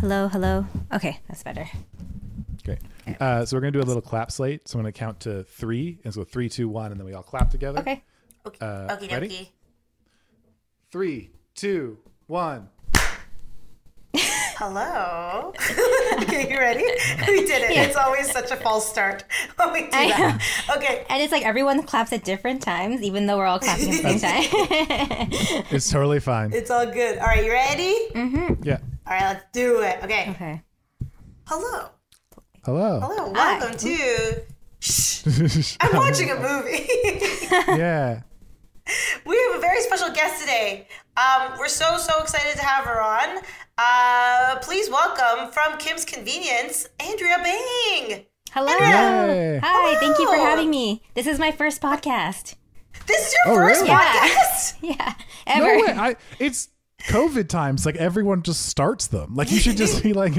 Hello, hello. Okay, that's better. Great. Uh, so we're gonna do a little clap slate. So I'm gonna count to three, and so three, two, one, and then we all clap together. Okay. Okay, Uh, okie ready? dokie. Three, two, one. Hello. okay, you ready? We did it. It's always such a false start when we do I that. Okay. And it's like everyone claps at different times, even though we're all clapping at the same time. It's totally fine. It's all good. All right, you ready? yeah. All right, let's do it. Okay. okay. Hello. Hello. Hello. Welcome to. Shh. I'm watching a movie. Yeah. we have a very special guest today. Um, we're so so excited to have her on. Uh, please welcome from Kim's Convenience, Andrea Bang. Hello. Yay. Hi, thank you for having me. This is my first podcast. This is your Oh, first really? podcast. Yeah, No ever. way. I, it's COVID times. Like everyone just starts them. Like you should just be like,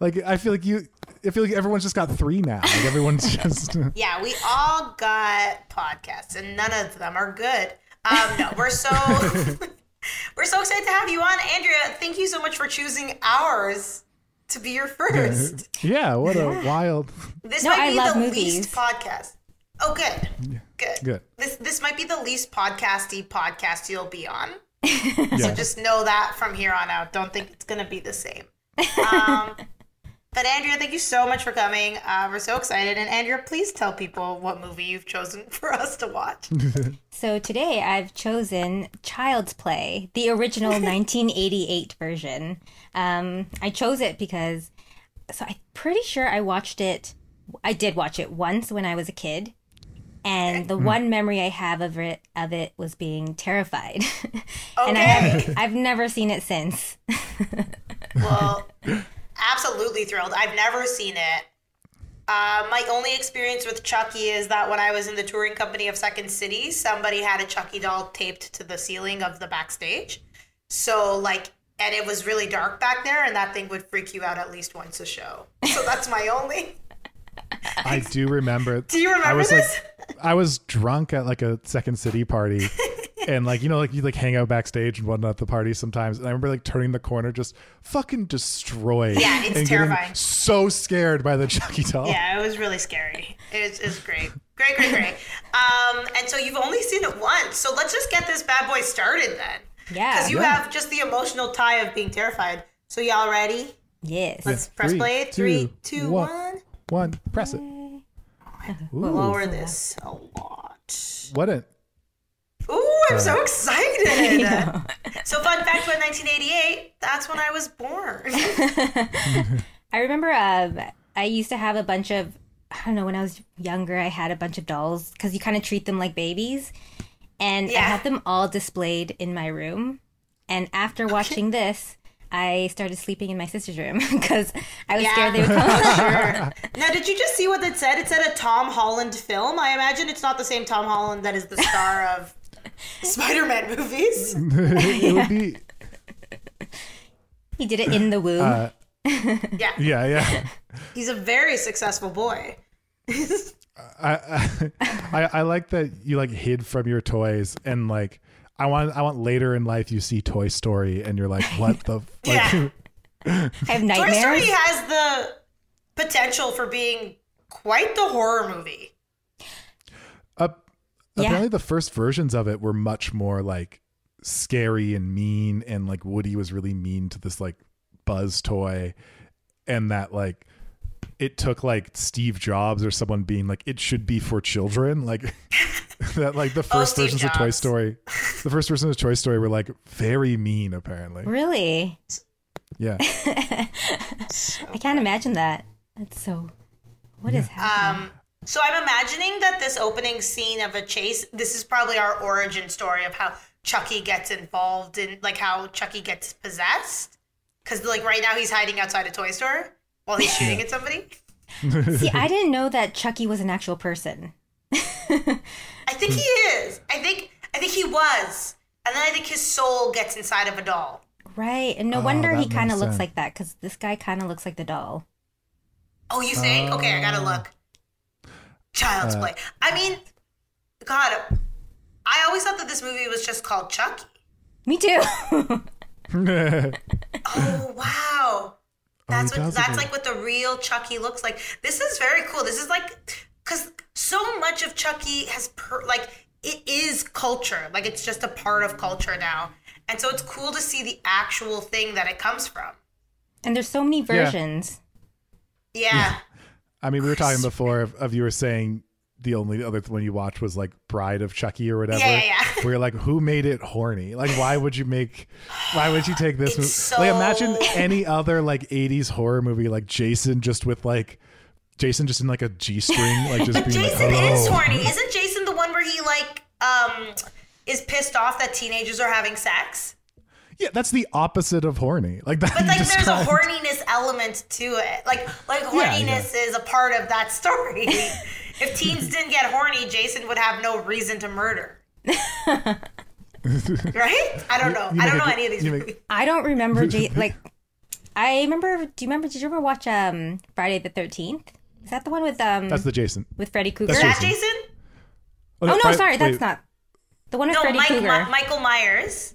like I feel like you. I feel like everyone's just got three now. Like everyone's just. Yeah, we all got podcasts, and none of them are good. Um, no, we're so we're so excited to have you on, Andrea. Thank you so much for choosing ours to be your first. yeah. What a wild. This No, might I be love the movies. least podcast. Oh, good, good, Good. This this might be the least podcasty podcast you'll be on. Yeah. So just know that from here on out. Don't think it's gonna be the same. Um, but Andrea, thank you so much for coming. Uh, we're so excited. And Andrea, please tell people what movie you've chosen for us to watch. So today I've chosen Child's Play, the original 1988 version. Um, I chose it because, so I'm pretty sure I watched it. I did watch it once when I was a kid, and the one memory I have of it of it was being terrified. and I have, I've never seen it since. Well, absolutely thrilled. I've never seen it. Uh, my only experience with Chucky is that when I was in the touring company of Second City, somebody had a Chucky doll taped to the ceiling of the backstage. So, like, and it was really dark back there, and that thing would freak you out at least once a show. So that's my only. I do remember. Do you remember I was this? like, I was drunk at like a Second City party, and like you know, like you like hang out backstage and whatnot at the party sometimes. And I remember like turning the corner, just fucking destroyed. Yeah, it's and terrifying. So scared by the Chucky doll. Yeah, it was really scary. It was, great. Great, great, great. Um, and so you've only seen it once. So let's just get this bad boy started then. Yeah. Because you Yeah. have just the emotional tie of being terrified. So y'all ready? Yes. Let's press Three, play. Three, two, two, one. one. One, press it. We'll Ooh, lower this a lot. what a Ooh, I'm so excited. so fun fact about 1988, that's when I was born. I remember um, I used to have a bunch of, I don't know, when I was younger, I had a bunch of dolls because you kind of treat them like babies. And I Yeah. had them all displayed in my room. And after watching this, I started sleeping in my sister's room because I was Yeah. scared they would come. sure. Now, did you just see what it said? It said a Tom Holland film. I imagine it's not the same Tom Holland that is the star of Spider-Man movies. it would be he did it in the womb. uh, Yeah, yeah yeah he's a very successful boy. I, I I I like that you like hid from your toys and like I want I want later in life you see Toy Story and you're like what the like, Yeah. I have Toy Story has the potential for being quite the horror movie. Up, Yeah. apparently the first versions of it were much more like scary and mean and like Woody was really mean to this like buzz toy and that like it took like Steve Jobs or someone being like it should be for children like that like the first Steve versions of Toy Story the first versions of Toy Story were like very mean apparently Really? yeah I can't imagine that. That's so. What is happening? Um, so I'm imagining that this opening scene of a chase, this is probably our origin story of how Chucky gets involved in, like how Chucky gets possessed. Because like right now he's hiding outside a toy store while he's shooting at somebody. See, I didn't know that Chucky was an actual person. I think he is. I think I think he was, and then I think his soul gets inside of a doll. Right, and no Oh, wonder he kind of looks like that because this guy kind of looks like the doll. Oh, you think? okay, I gotta look. Child's Play. I mean, God, I always thought that this movie was just called Chucky. Me too. Oh wow. That's he what that's look like what the real Chucky looks like. This is very cool. This is like cuz so much of Chucky has per, like it is culture. Like it's just a part of culture now. And so it's cool to see the actual thing that it comes from. and there's so many versions. Yeah. I mean we were talking before of, of you were saying the only other one you watched was like Bride of Chucky or whatever. Yeah, yeah, yeah. Where you're like, who made it horny? Like, why would you make? Why would you take this? Movie? Like, imagine any other like '80s horror movie, like Jason, just with like Jason, just in like a g string, like just being Jason like, "Hello." is horny. Isn't Jason the one where he like um is pissed off that teenagers are having sex? Yeah, that's the opposite of horny. Like that. But like there's a horniness element to it. Like like Yeah, horniness is a part of that story. if teens didn't get horny, Jason would have no reason to murder. right? I don't know. you I don't know good- any of these you make- movies. I don't remember J- like. I remember. Do you remember? Did you ever watch um Friday the Thirteenth? Is that the one with um That's the Jason. with Freddy Krueger? Is that Jason. Jason? oh no, Fri- sorry, that's wait, not the one with No, Freddy Mike, Krueger. Mi- Michael Myers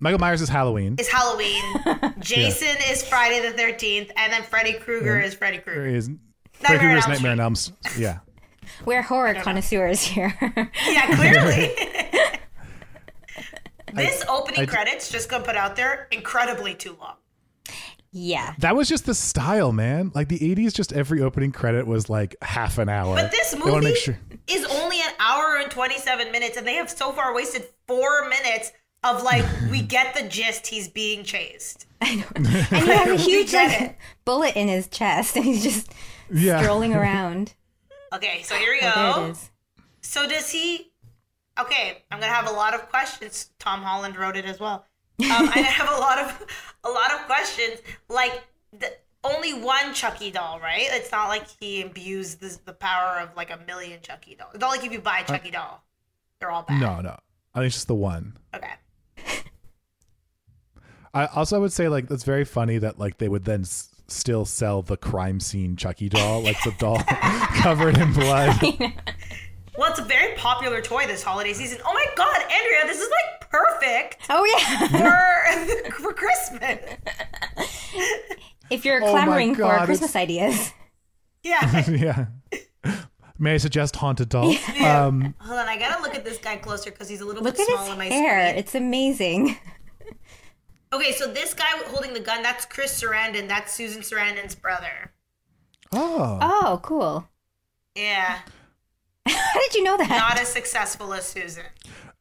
Michael Myers is Halloween. is Halloween. Jason is Friday the 13th. And then Freddy Krueger is Freddy Krueger. is Freddy on Krueger's Elm Nightmare on Street. Elm Street. Yeah. We're horror connoisseurs here. Yeah, clearly. this opening I- credits, just gonna put out there, incredibly too long. yeah. That was just the style, man. Like the 80s, just every opening credit was like half an hour. But this They wanna movie make sure. is only an hour and 27 minutes, and they have so far wasted four minutes of like, we get the gist he's being chased. And he has a huge like, bullet in his chest, and he's just Yeah. strolling around. Okay, so here we Oh, there go. it is. So does he? Okay, I'm gonna have a lot of questions. Tom Holland wrote it as well. Um, I'm have a lot of a lot of questions. Like the, only one Chucky doll, right? It's not like he imbues the, the power of like a million Chucky dolls. It's not like if you buy a Chucky doll, they're all bad. No, no. I think it's just the one. Okay. I also would say like that's very funny that like they would then s- still sell the crime scene Chucky doll, like the doll covered in blood. Well, it's a very popular toy this holiday season. Oh my God, Andrea, this is like perfect Oh yeah. for for Christmas. if you're Oh my clamoring for God, Christmas ideas, Yeah. yeah. May I suggest haunted dolls? Um, Hold on, I gotta look at this guy closer because he's a little look bit at small his on my hair. screen. It's amazing. Okay, so this guy holding the gun, that's Chris Sarandon. That's Susan Sarandon's brother. oh, Oh, cool. Yeah. How did you know that? Not as successful as Susan.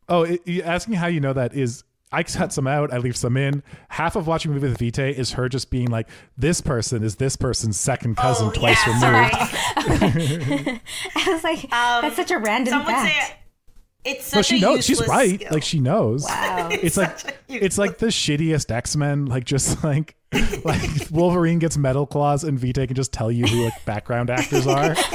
oh! It, you asking how you know that is I cut some out, I leave some in. Half of watching a movie with Vitae is her just being like, "This person is this person's second cousin oh, twice yeah, removed." sorry. I was like, um, that's such a random Some fact. say it's such No, she a knows. She's right. skill. Like she knows. Wow. It's like such it's like the shittiest X Men. Like just like like Wolverine gets metal claws and Vitae can just tell you who like background actors are.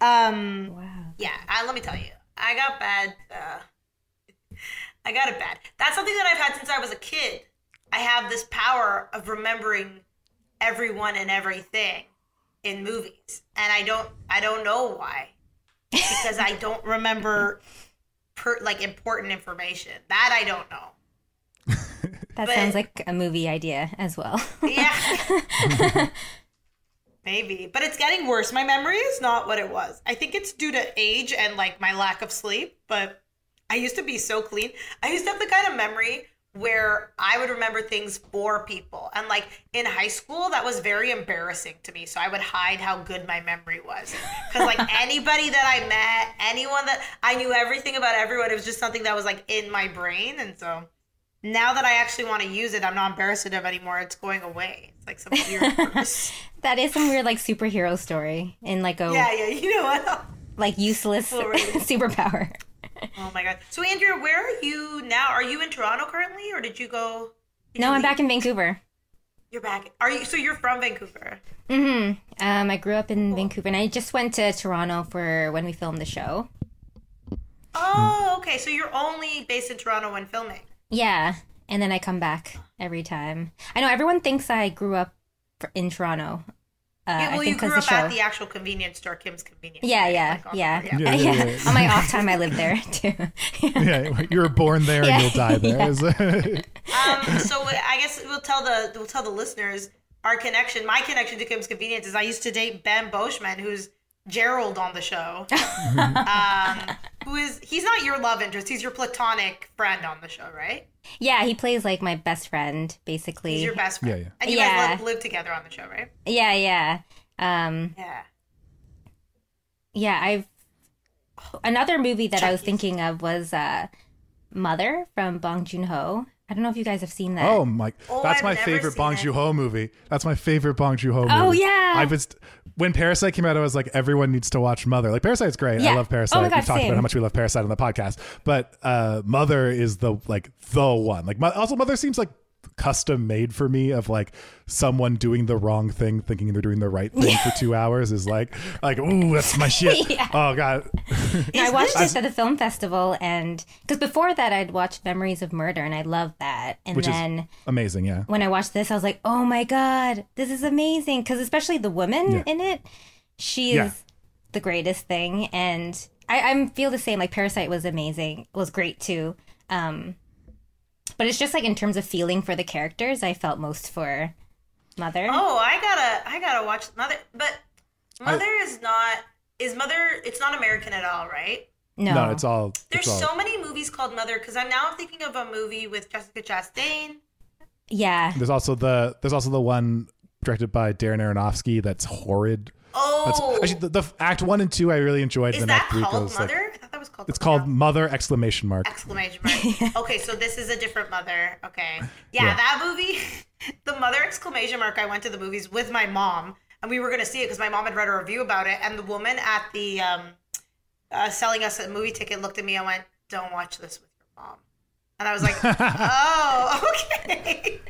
Um. wow. Yeah. I, let me tell you, I got bad. Uh, I got it bad. That's something that I've had since I was a kid. I have this power of remembering everyone and everything in movies, and I don't. I don't know why. Because I don't remember, per, like important information. That I don't know. That But- sounds like a movie idea as well. Yeah. Maybe. But it's getting worse. My memory is not what it was. I think it's due to age and like my lack of sleep, but I used to be so clean. I used to have the kind of memory where I would remember things for people. And like in high school, that was very embarrassing to me. So I would hide how good my memory was. Because like anybody that I met, anyone that I knew everything about everyone, it was just something that was like in my brain. And so now that I actually want to use it, I'm not embarrassed of it anymore. It's going away. It's like some weird. that is some weird like superhero story in like a yeah, yeah. You know what? like useless superpower. Oh my god. So Andrea, where are you now? Are you in Toronto currently, or did you go? did No, you I'm leave? back in Vancouver. You're back. Are you? So you're from Vancouver? Um, I grew up in Vancouver, and I just went to Toronto for when we filmed the show. Oh, okay. So you're only based in Toronto when filming. Yeah, and then I come back every time. I know everyone thinks I grew up in Toronto. Uh, Yeah, well, I you grew up the at the actual convenience store, Kim's Convenience. yeah, right? yeah, Like on- yeah, Yeah, yeah, yeah, yeah. On my off time, I lived there too. yeah, you were born there Yeah. and you'll die there. Um, so I guess we'll tell the we'll tell the listeners our connection. My connection to Kim's Convenience is I used to date Ben Beauchemin, who's Gerald on the show. um, who is he's not your love interest? He's your platonic friend on the show, right? yeah, he plays like my best friend, basically. He's your best friend. Yeah, yeah. And you Yeah. guys live, live together on the show, right? Yeah, yeah, um, Yeah. yeah. I've another movie that I was Chucky's. thinking of was uh, Mother from Bong Joon Ho. I don't know if you guys have seen that. Oh my! Oh, that's I've my favorite Bong. Joon Ho movie. That's my favorite Bong Joon Ho movie. Oh, yeah. I was when Parasite came out. I was like, everyone needs to watch Mother. Like Parasite's great. I love Oh Parasite. my God, We've talked same. about how much we love Parasite on the podcast, but uh, Mother is the like the one. Like also Mother seems like custom made for me of like someone doing the wrong thing thinking they're doing the right thing for two hours is like like ooh that's my shit Yeah. oh god No, I watched this at the film festival, and because before that I'd watched Memories of Murder, and I loved that. And which then is amazing yeah when I watched this, I was like, "Oh my god, this is amazing!" Because especially the woman Yeah. in it, she is Yeah. the greatest thing, and I, I feel the same. Like Parasite was amazing, was great too. Um, but it's just like in terms of feeling for the characters, I felt most for Mother. Oh, I gotta, I gotta watch Mother. But Mother is not. Is Mother? It's not American at all, right? no, no it's all There's it's all, so many movies called Mother because I'm now thinking of a movie with Jessica Chastain. yeah, There's also the there's also the one directed by Darren Aronofsky that's horrid. That's, Oh, actually, the, the act one and two I really enjoyed. is then that act three called goes Mother? like I thought that was called. it's called else. Mother exclamation mark. exclamation mark. okay, so this is a different Mother. Okay, yeah, Yeah. that movie, the Mother exclamation mark. I went to the movies with my mom, and we were gonna see it because my mom had read a review about it, and the woman at the um, uh, selling us a movie ticket looked at me and went, "Don't watch this with your mom," and I was like, "Oh, okay."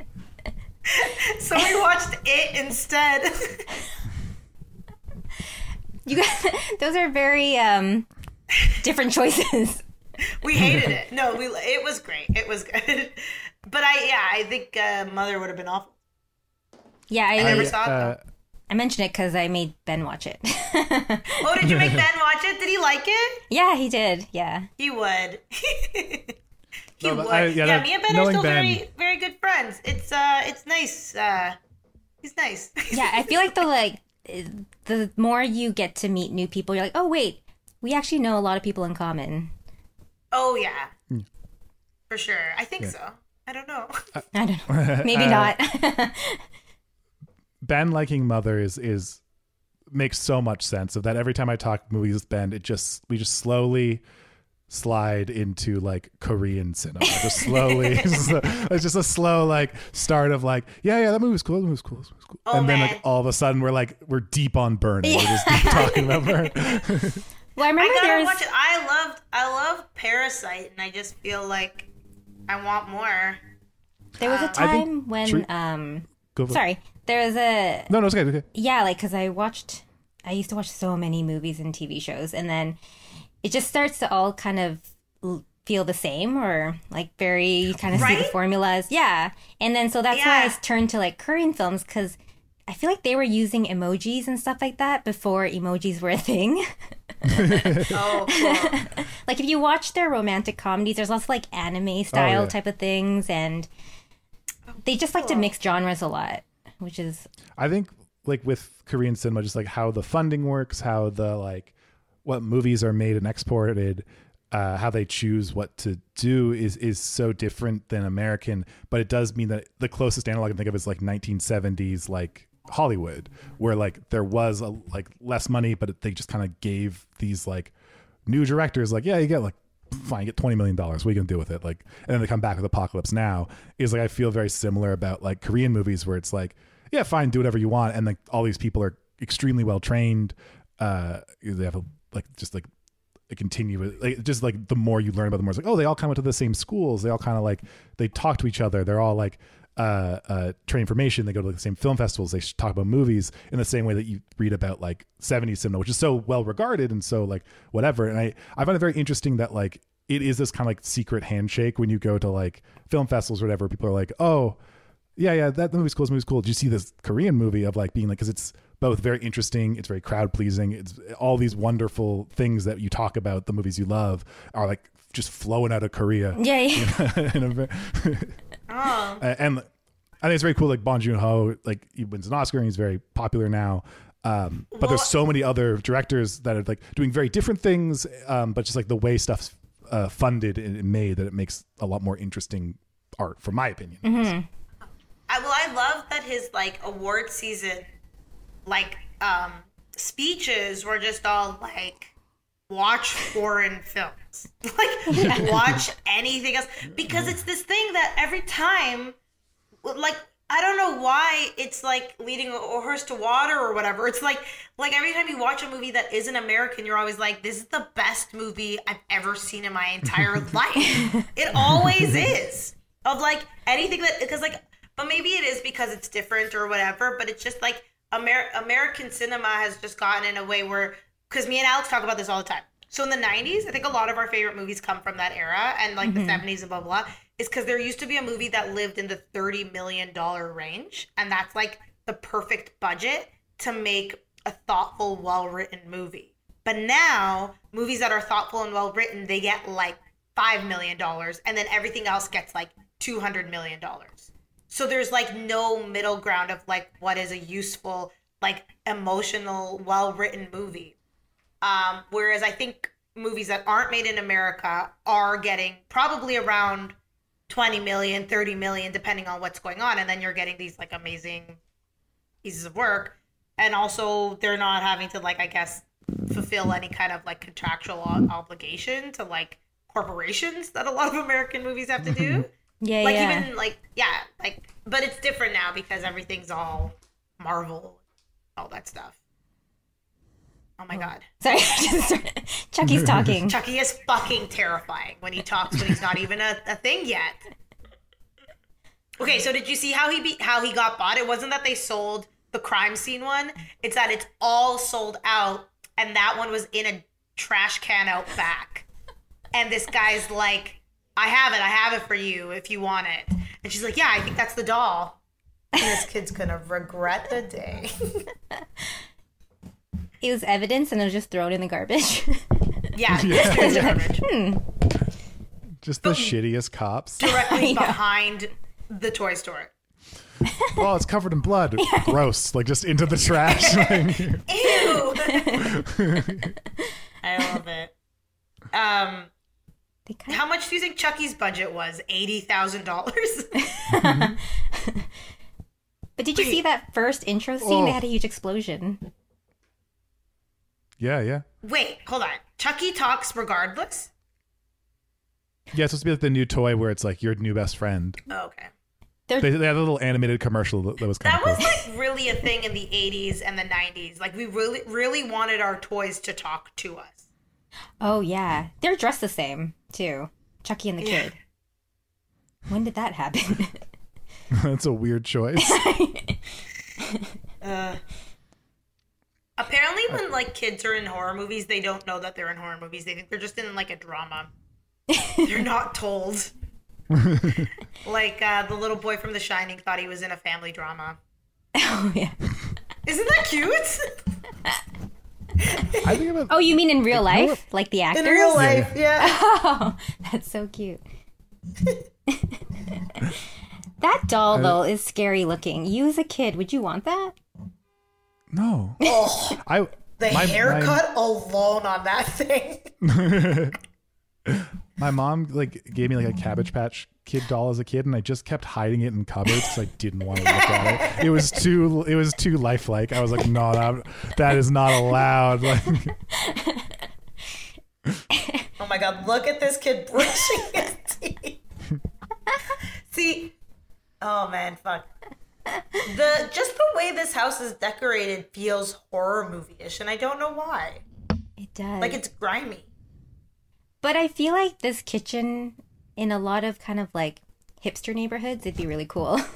so we watched it instead. you guys, those are very um different choices. we hated it. No, we it was great. It was good. But I yeah, I think uh, Mother would have been awful. Yeah, I, I never I, saw it. though. mentioned it because I made Ben watch it. Oh, did you make Ben watch it? Did he like it? yeah, he did. Yeah. He would. he No, would. I- yeah, yeah, that- me and Ben are still Ben- very, very good friends. It's uh, it's nice. Uh, he's nice. Yeah, I feel like the like the more you get to meet new people, you're like, oh wait, we actually know a lot of people in common. oh yeah, Hmm. for sure. I think so. I don't know. I don't know, maybe not. Ben liking Mother is is makes so much sense of that. Every time I talk movies with Ben, it just we just slowly slide into like Korean cinema. Just slowly, it's just a slow like start of like, yeah, yeah, that movie was cool. That movie was cool. That movie was cool. Oh, and then like all of a sudden we're like we're deep on burning. We're just deep talking about burn. Well, I remember I there's watch it. I loved, I love Parasite, and I just feel like I want more. there was a think- time when should we- um Go for sorry there was a No, no, it's okay. it's okay. yeah like because I watched I used to watch so many movies and TV shows and then it just starts to all kind of feel the same or like very you kind of see the formulas yeah and then so that's why I Yeah. turned to like Korean films because I feel like they were using emojis and stuff like that before emojis were a thing. Oh, cool. like if you watch their romantic comedies, there's lots of like anime style Oh, yeah. type of things, and they just like to mix genres a lot, which is I think like with Korean cinema, just like how the funding works, how the like what movies are made and exported. uh, how they choose what to do is is so different than American, but it does mean that the closest analog I can think of is like 1970s like Hollywood, where like there was a like less money, but they just kind of gave these like new directors like yeah you get like fine get 20 million dollars what are you gonna do with it like and then they come back with apocalypse now is like i feel very similar about like korean movies where it's like yeah fine do whatever you want and like all these people are extremely well trained uh they have a like just like a continuous like just like the more you learn about them more it's like oh they all come into the same schools they all kind of like they talk to each other they're all like uh, uh, train information. They go to the same film festivals. They talk about movies in the same way that you read about like 70s cinema, which is so well regarded and so like whatever. And I, I find it very interesting that like it is this kind of like secret handshake when you go to like film festivals or whatever. People are like, oh, yeah, yeah, that the movie's cool. This movie's cool. Did you see this Korean movie of like being like, because it's both very interesting, it's very crowd pleasing, it's all these wonderful things that you talk about. The movies you love are like just flowing out of Korea. Yeah, yeah. in a, Oh. uh, and I think it's very cool. Like Bong Joon Ho, like he wins an Oscar and he's very popular now. Um, but Well- there's so many other directors that are like doing very different things, um, but just like the way stuff's uh, funded and made that it makes a lot more interesting art, from my opinion. I, well, I love that his like award season, like um speeches were just all like, watch foreign films, like watch anything else, because it's this thing that every time, like. I don't know why it's like leading a horse to water or whatever. It's like like every time you watch a movie that isn't American, you're always like, "This is the best movie I've ever seen in my entire life." It always is. Of like anything that because like but maybe it is because it's different or whatever, but it's just like Amer- American cinema has just gotten in a way where because me and Alex talk about this all the time. So in the 90s, I think a lot of our favorite movies come from that era and like the mm-hmm. 70s and blah blah. Is because there used to be a movie that lived in the 30 million dollar range, and that's like the perfect budget to make a thoughtful, well written movie. But now, movies that are thoughtful and well written, they get like five million dollars, and then everything else gets like two hundred million dollars. So there's like no middle ground of like what is a useful, like emotional, well written movie. Um, whereas I think movies that aren't made in America are getting probably around 20 million, 30 million, depending on what's going on. And then you're getting these like amazing pieces of work. And also, they're not having to, like, I guess, fulfill any kind of like contractual obligation to like corporations that a lot of American movies have to do. Yeah, like, yeah. even like, yeah, like, but it's different now because everything's all Marvel, all that stuff. Oh my God. Sorry, Chucky's talking. Chucky is fucking terrifying when he talks when he's not even a, a thing yet. Okay, so did you see how he be, how he got bought? It wasn't that they sold the crime scene one. It's that it's all sold out, and that one was in a trash can out back. And this guy's like, "I have it. I have it for you if you want it." And she's like, "Yeah, I think that's the doll." And this kid's gonna regret the day. It was evidence and it was just thrown in the garbage. yeah, this kid's garbage. Just the shittiest cops. directly behind the toy store. oh, it's covered in blood. Gross. Like just into the trash. Ew. I love it. Um, They kind how much do you think Chucky's budget was? Eighty thousand dollars. But did you see that first intro scene? They Oh. had a huge explosion. Yeah, yeah. Wait, hold on. Chucky talks regardless. Yeah, it's supposed to be like the new toy where it's like your new best friend. Oh, okay, They, they had a little animated commercial that, that was kind that of cool. was like really a thing in the '80s and the '90s. Like we really, really wanted our toys to talk to us. Oh yeah, they're dressed the same too. Chucky and the Yeah. kid. When did that happen? That's a weird choice. Uh, apparently, when like kids are in horror movies, they don't know that they're in horror movies. They think they're just in like a drama. they're not told. like uh, the little boy from The Shining thought he was in a family drama. oh yeah. Isn't that cute? I think about Oh, you mean in real know life, like the actors? in real life, yeah. Oh, that's so cute. that doll though is scary looking. You as a kid, would you want that? No. Oh, I the my- haircut alone on that thing. my mom like gave me like a Cabbage Patch Kid doll as a kid, and I just kept hiding it in cupboards because I didn't want to look at it. It was too it was too lifelike. I was like, no, that that is not allowed. Like, Oh my god, look at this kid brushing his teeth. See, oh man, fuck. The just the way this house is decorated feels horror movie-ish, and I don't know why. It does. Like it's grimy. But I feel like this kitchen in a lot of kind of like hipster neighborhoods, it'd be really cool.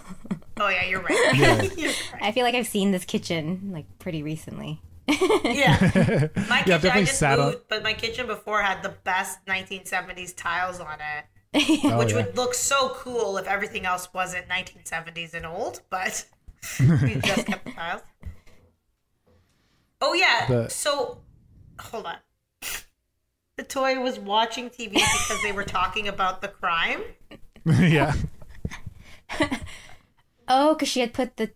Oh yeah, you're right. Yeah. You're right. I feel like I've seen this kitchen like pretty recently. Yeah, my kitchen. I definitely just sat on- moved, but my kitchen before had the best 1970s tiles on it, oh, which yeah. would look so cool if everything else wasn't 1970s and old. But we just kept the tiles. Oh yeah. The- So, hold on. The toy was watching TV because they were talking about the crime. yeah. Oh, because she had put the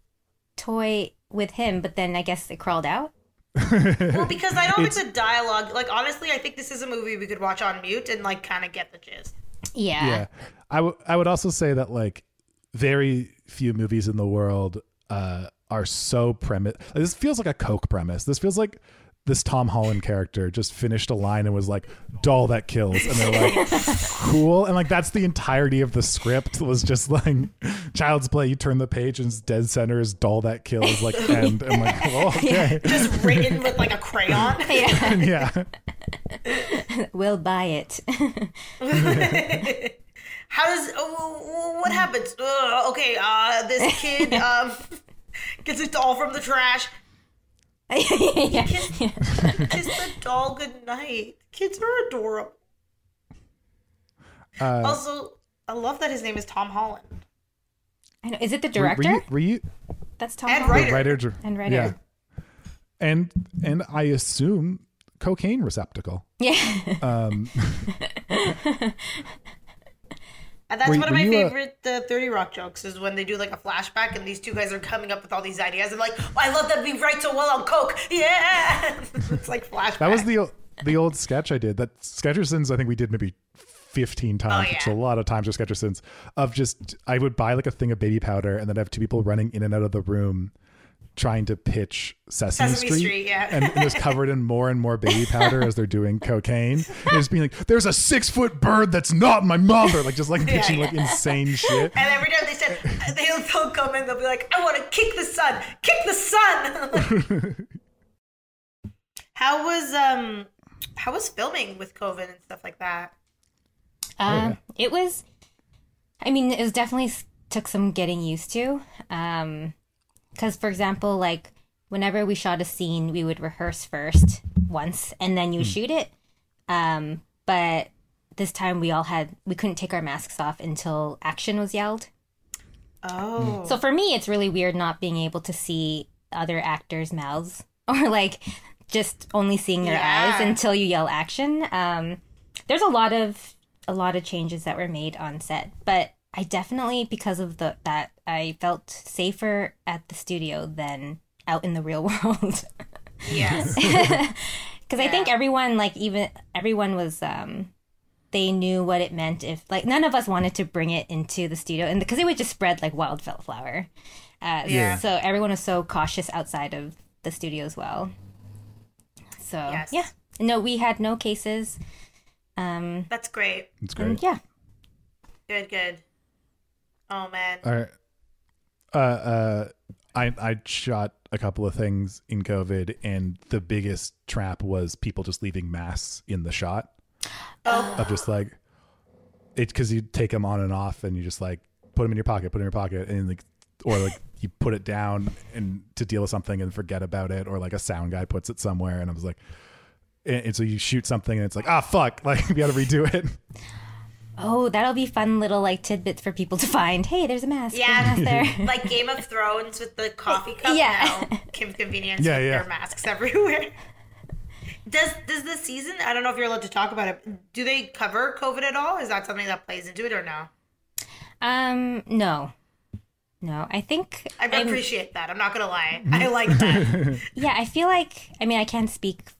toy with him, but then I guess it crawled out. Well, because I don't think the dialogue. Like honestly, I think this is a movie we could watch on mute and like kind of get the gist. Yeah. yeah I, w- I would also say that like very few movies in the world uh, are so premise this feels like a coke premise this feels like this tom holland character just finished a line and was like doll that kills and they're like cool and like that's the entirety of the script was just like child's play you turn the page and it's dead center is doll that kills like end i'm like oh, okay Just written with like a crayon. Yeah. yeah We'll buy it. How does oh, what happens? Uh, okay, uh, this kid um gets a doll from the trash. Yeah. Kiss, kiss the doll goodnight. Kids are adorable. uh, Also, I love that his name is Tom Holland. I know. Is it the director? were you, were you That's Tom And Holland. writer. writer And writer. yeah and and i assume cocaine receptacle Yeah. um And that's Were- one of my favorite uh, 30 Rock jokes is when they do like a flashback and these two guys are coming up with all these ideas and like, oh, I love that we write so well on Coke. Yeah. it's like flashback. That was the the old sketch I did. That Sketchersons, I think we did maybe fifteen times, Oh, which is yeah. a lot of times with Sketchersons. Of just, I would buy like a thing of baby powder, and then have two people running in and out of the room, trying to pitch Sesame, Sesame Street, yeah. and it was covered in more and more baby powder as they're doing cocaine. And just being like, "There's a six foot bird that's not my mother," like just like pitching like insane shit. And every time they said, they'll, they'll come in, they'll be like, I want to kick the sun. Kick the sun. how was, um, how was filming with COVID and stuff like that? Um, It was, I mean, it was definitely took some getting used to. Um, because for example, like whenever we shot a scene, we would rehearse first once, and then you shoot it. Um, but this time we all had we couldn't take our masks off until action was yelled. Oh. So for me, it's really weird not being able to see other actors' mouths or like just only seeing their Yeah. eyes until you yell action. Um, there's a lot of a lot of changes that were made on set, but I definitely because of the that I felt safer at the studio than out in the real world. yes. because I think everyone like even everyone was um they knew what it meant if like none of us wanted to bring it into the studio and because it would just spread like wildflower. Uh, Yeah. So everyone was so cautious outside of the studio as well. So Yes. yeah, no, we had no cases. Um, That's great. It's and great. yeah, Good, good. Oh, man. All right. Uh, uh, I I shot a couple of things in COVID, and the biggest trap was people just leaving masks in the shot. Oh. Of just like it because you take them on and off, and you just like put them in your pocket, put them in your pocket, and like or like you put it down and to deal with something and forget about it, or like a sound guy puts it somewhere, and I was like. And and so you shoot something and it's like ah fuck like we got to redo it. Oh, that'll be fun little like tidbits for people to find. Hey, there's a mask. there's a Yeah. mask there. like Game of Thrones with the coffee cup. Yeah. Now, Kim's Convenience Yeah, with yeah. their masks everywhere. Does does the season? I don't know if you're allowed to talk about it. Do they cover COVID at all? Is that something that plays into it or no? Um, no, no. I think I I'm- appreciate that. I'm not gonna lie. I like that. Yeah, I feel like I mean I can't speak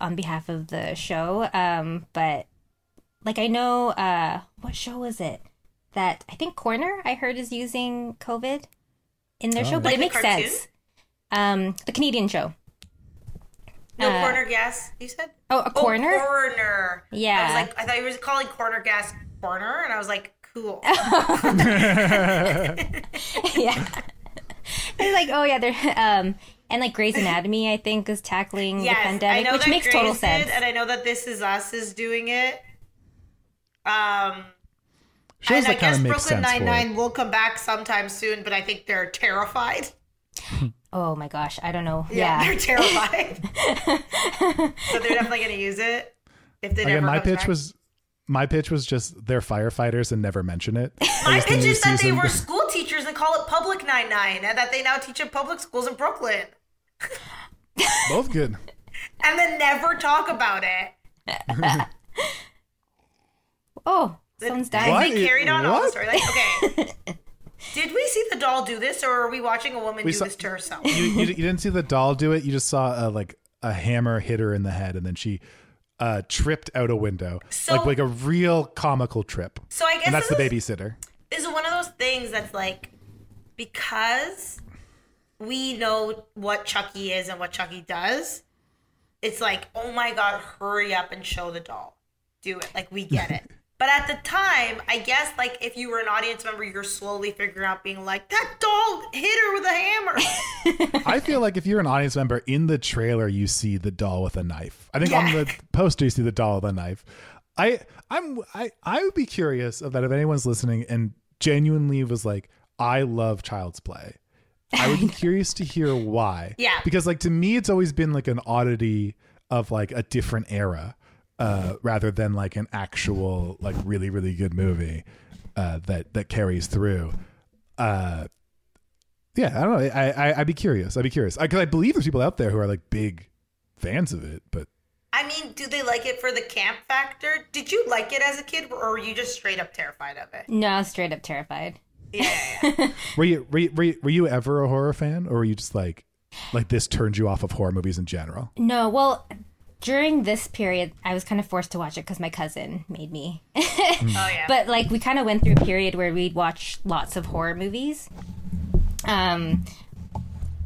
on behalf of the show, um, but like I know uh what show was it that I think Corner I heard is using COVID in their show, but Like it makes cartoon? sense. Um, the Canadian show. No Uh, corner gas. You said. Oh, a corner. Oh, corner. Yeah. I was like, I thought you were calling corner gas corner, and I was like, cool. yeah. It's like, oh yeah, they're um and like Grey's Anatomy, I think, is tackling the yes, I pandemic, which makes total sense. Did, and I know that This Is Us is doing it. Um. Shows and I kind guess of makes Brooklyn sense Nine. Nine will come back sometime soon, but I think they're terrified. oh my gosh, I don't know. Yeah, Yeah. they're terrified. so they're definitely going to use it if they Again, never my comes pitch back. was my pitch was just they're firefighters and never mention it. My pitch is that they were school teachers and call it Public Nine Nine, and that they now teach in public schools in Brooklyn, both good. and then never talk about it. Oh, someone's Have dying. What? they carried on all the What? story? Like, okay. Did we see the doll do this, or are we watching a woman We do saw- this to herself? You, you, you didn't see the doll do it. You just saw a, like a hammer hit her in the head, and then she uh, tripped out a window, So- like like a real comical trip. So I guess And that's the this is- babysitter. is one of those things that's like because we know what Chucky is and what Chucky does, it's like, oh my god, hurry up and show the doll. Do it. Like we get it. but at the time, I guess like if you were an audience member, you're slowly figuring out being like, that doll hit her with a hammer. I feel like if you're an audience member in the trailer, you see the doll with a knife. I think on the poster you see the doll with a knife. I I'm I I would be curious of that if anyone's listening and genuinely was like, I love Child's Play. I would be curious to hear why. Yeah. Because like to me, it's always been like an oddity of like a different era, uh, rather than like an actual like really really good movie uh, that that carries through. Uh, yeah, I don't know. I, I I'd be curious. I'd be curious because I, believe there's people out there who are like big fans of it, but I mean, do they like it for the camp factor? Did you like it as a kid, or were you just straight up terrified of it? No, straight up terrified. Yeah, yeah, yeah. were you were you, were you, were you ever a horror fan, or were you just like like this turned you off of horror movies in general? No, well, during this period, I was kind of forced to watch it because my cousin made me. oh yeah. but like we kind of went through a period where we'd watch lots of horror movies. Um,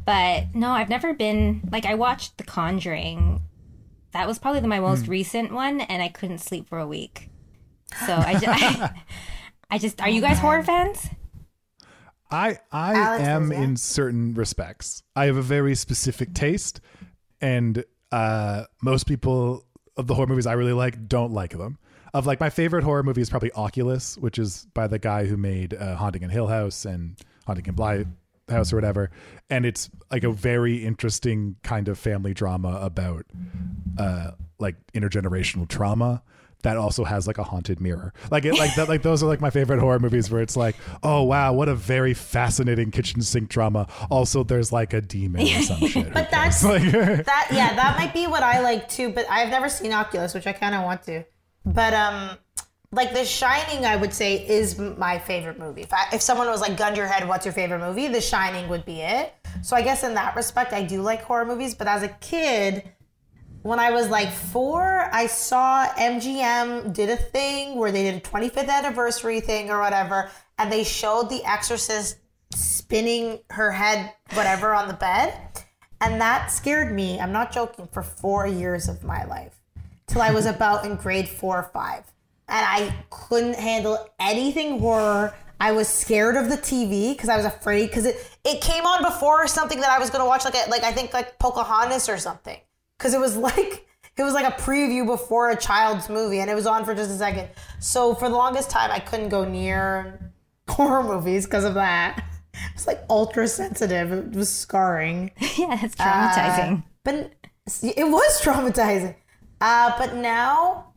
but no, I've never been like I watched The Conjuring. That was probably the, my most recent one, and I couldn't sleep for a week. So I, ju- I, I just are you guys horror fans? I I Alex am in certain respects. I have a very specific taste, and uh, most people of the horror movies I really like don't like them. Of like my favorite horror movie is probably Oculus, which is by the guy who made uh, Haunting in Hill House and Haunting in Bly House or whatever, and it's like a very interesting kind of family drama about uh, like intergenerational trauma that also has like a haunted mirror. Like it, like that, like those are like my favorite horror movies where it's like, oh wow, what a very fascinating kitchen sink drama. Also, there's like a demon or some shit. But that's like, that yeah, that might be what I like too. But I've never seen Oculus, which I kind of want to. But um, like The Shining, I would say is my favorite movie. If, I, if someone was like, "Gun to your head, what's your favorite movie?" The Shining would be it. So I guess in that respect, I do like horror movies. But as a kid, when I was like four, I saw MGM did a thing where they did a 25th anniversary thing or whatever, and they showed The Exorcist spinning her head, whatever, on the bed. And that scared me, I'm not joking, for four years of my life till I was about in grade four or five. And I couldn't handle anything horror. I was scared of the TV because I was afraid because it, it came on before something that I was going to watch, like, a, like I think like Pocahontas or something. Because it was like, it was like a preview before a child's movie and it was on for just a second. So for the longest time, I couldn't go near horror movies because of that. It was like ultra sensitive. It was scarring. yeah, it's traumatizing. But it was traumatizing. Uh, but now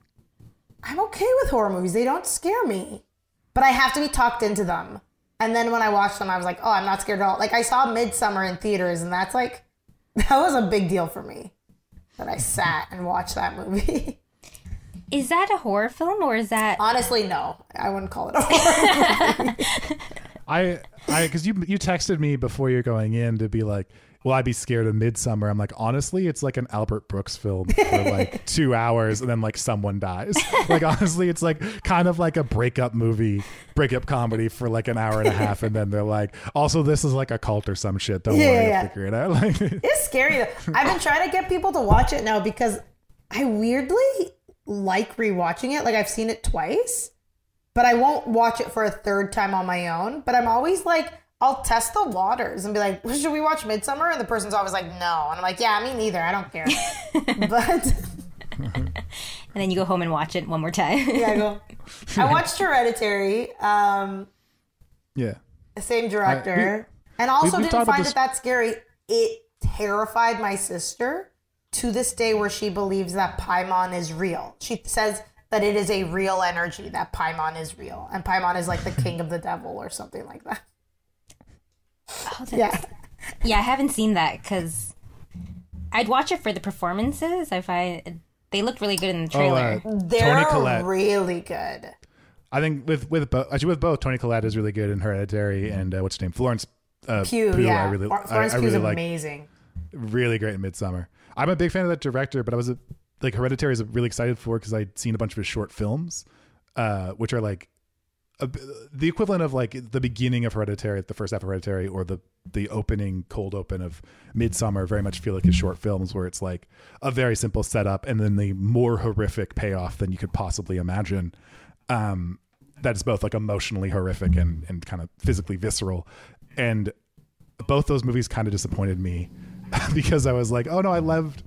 I'm okay with horror movies. They don't scare me. But I have to be talked into them. And then when I watched them, I was like, oh, I'm not scared at all. Like I saw Midsommar in theaters, and that's like, that was a big deal for me. That I sat and watched that movie. is that a horror film or is that? Honestly, no. I wouldn't call it a horror. I I because you you texted me before you're going in to be like, "Will I be scared of Midsommar?" I'm like, honestly, it's like an Albert Brooks film for like two hours, and then like someone dies. Like honestly, it's like kind of like a breakup movie, breakup comedy for like an hour and a half, and then they're like, also this is like a cult or some shit. Don't Yeah, worry, yeah, figure it out. Like, It's scary though. I've been trying to get people to watch it now because I weirdly like rewatching it. Like I've seen it twice, but I won't watch it for a third time on my own. But I'm always like, I'll test the waters and be like, should we watch Midsommar? And the person's always like, no. And I'm like, yeah, me neither. I don't care. but And then you go home and watch it one more time. yeah, I go. I watched Hereditary. Um, yeah. the same director, and also we've didn't find this- it that scary. It terrified my sister to this day, where she believes that Paimon is real. She says that it is a real energy, that Paimon is real, and Paimon is like the king of the devil or something like that. Oh, that's- Yeah, Yeah, I haven't seen that because I'd watch it for the performances. I find they looked really good in the Oh, trailer. uh, they're Collette. really good. I think with with both actually with both Toni Collette is really good in Hereditary and uh, what's her name Florence uh, Pugh, Pugh, yeah, I really Flor- I, Florence I Pugh's really like amazing. really great in Midsommar. I'm a big fan of that director, but I was a, like Hereditary is really excited for because I'd seen a bunch of his short films, uh, which are like a, the equivalent of like the beginning of Hereditary, the first half of Hereditary, or the the opening cold open of Midsommar. Very much feel like his short films, where it's like a very simple setup and then the more horrific payoff than you could possibly imagine. Um, that is both like emotionally horrific and and kind of physically visceral, and both those movies kind of disappointed me because I was like, oh no, I loved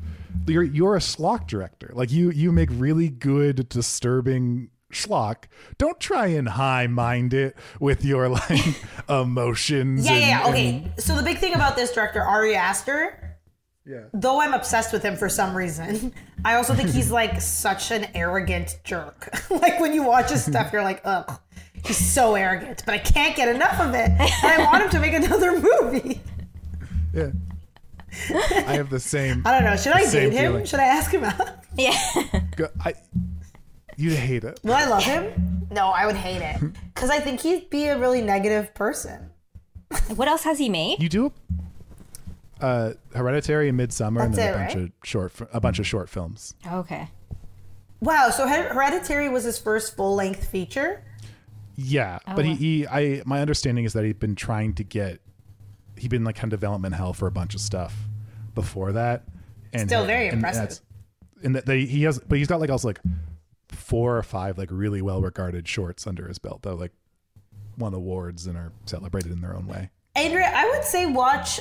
you're you're a schlock director. Like you you make really good disturbing schlock. Don't try and high mind it with your like emotions. Yeah, and- yeah, yeah. and- Okay. So the big thing about this director, Ari Aster, yeah. though I'm obsessed with him for some reason, I also think he's like such an arrogant jerk. like when you watch his stuff, you're like, ugh, he's so arrogant, but I can't get enough of it. And I want him to make another movie. Yeah. I have the same. I don't know. Should I date him? feeling. Should I ask him out? Yeah. go- I you'd hate it. Will I love him? No, I would hate it. Because I think he'd be a really negative person. what else has he made? You do uh Hereditary and Midsommar and That's then a it, bunch right? of short a bunch of short films. Okay. Wow. So Her- Hereditary was his first full length feature. Yeah, but he, he, I, my understanding is that he'd been trying to get, he'd been like kind of development hell for a bunch of stuff before that, and Still very and impressive. that's- And that they, he has, but he's got like also like four or five like really well regarded shorts under his belt that like won awards and are celebrated in their own way. Andrea, I would say watch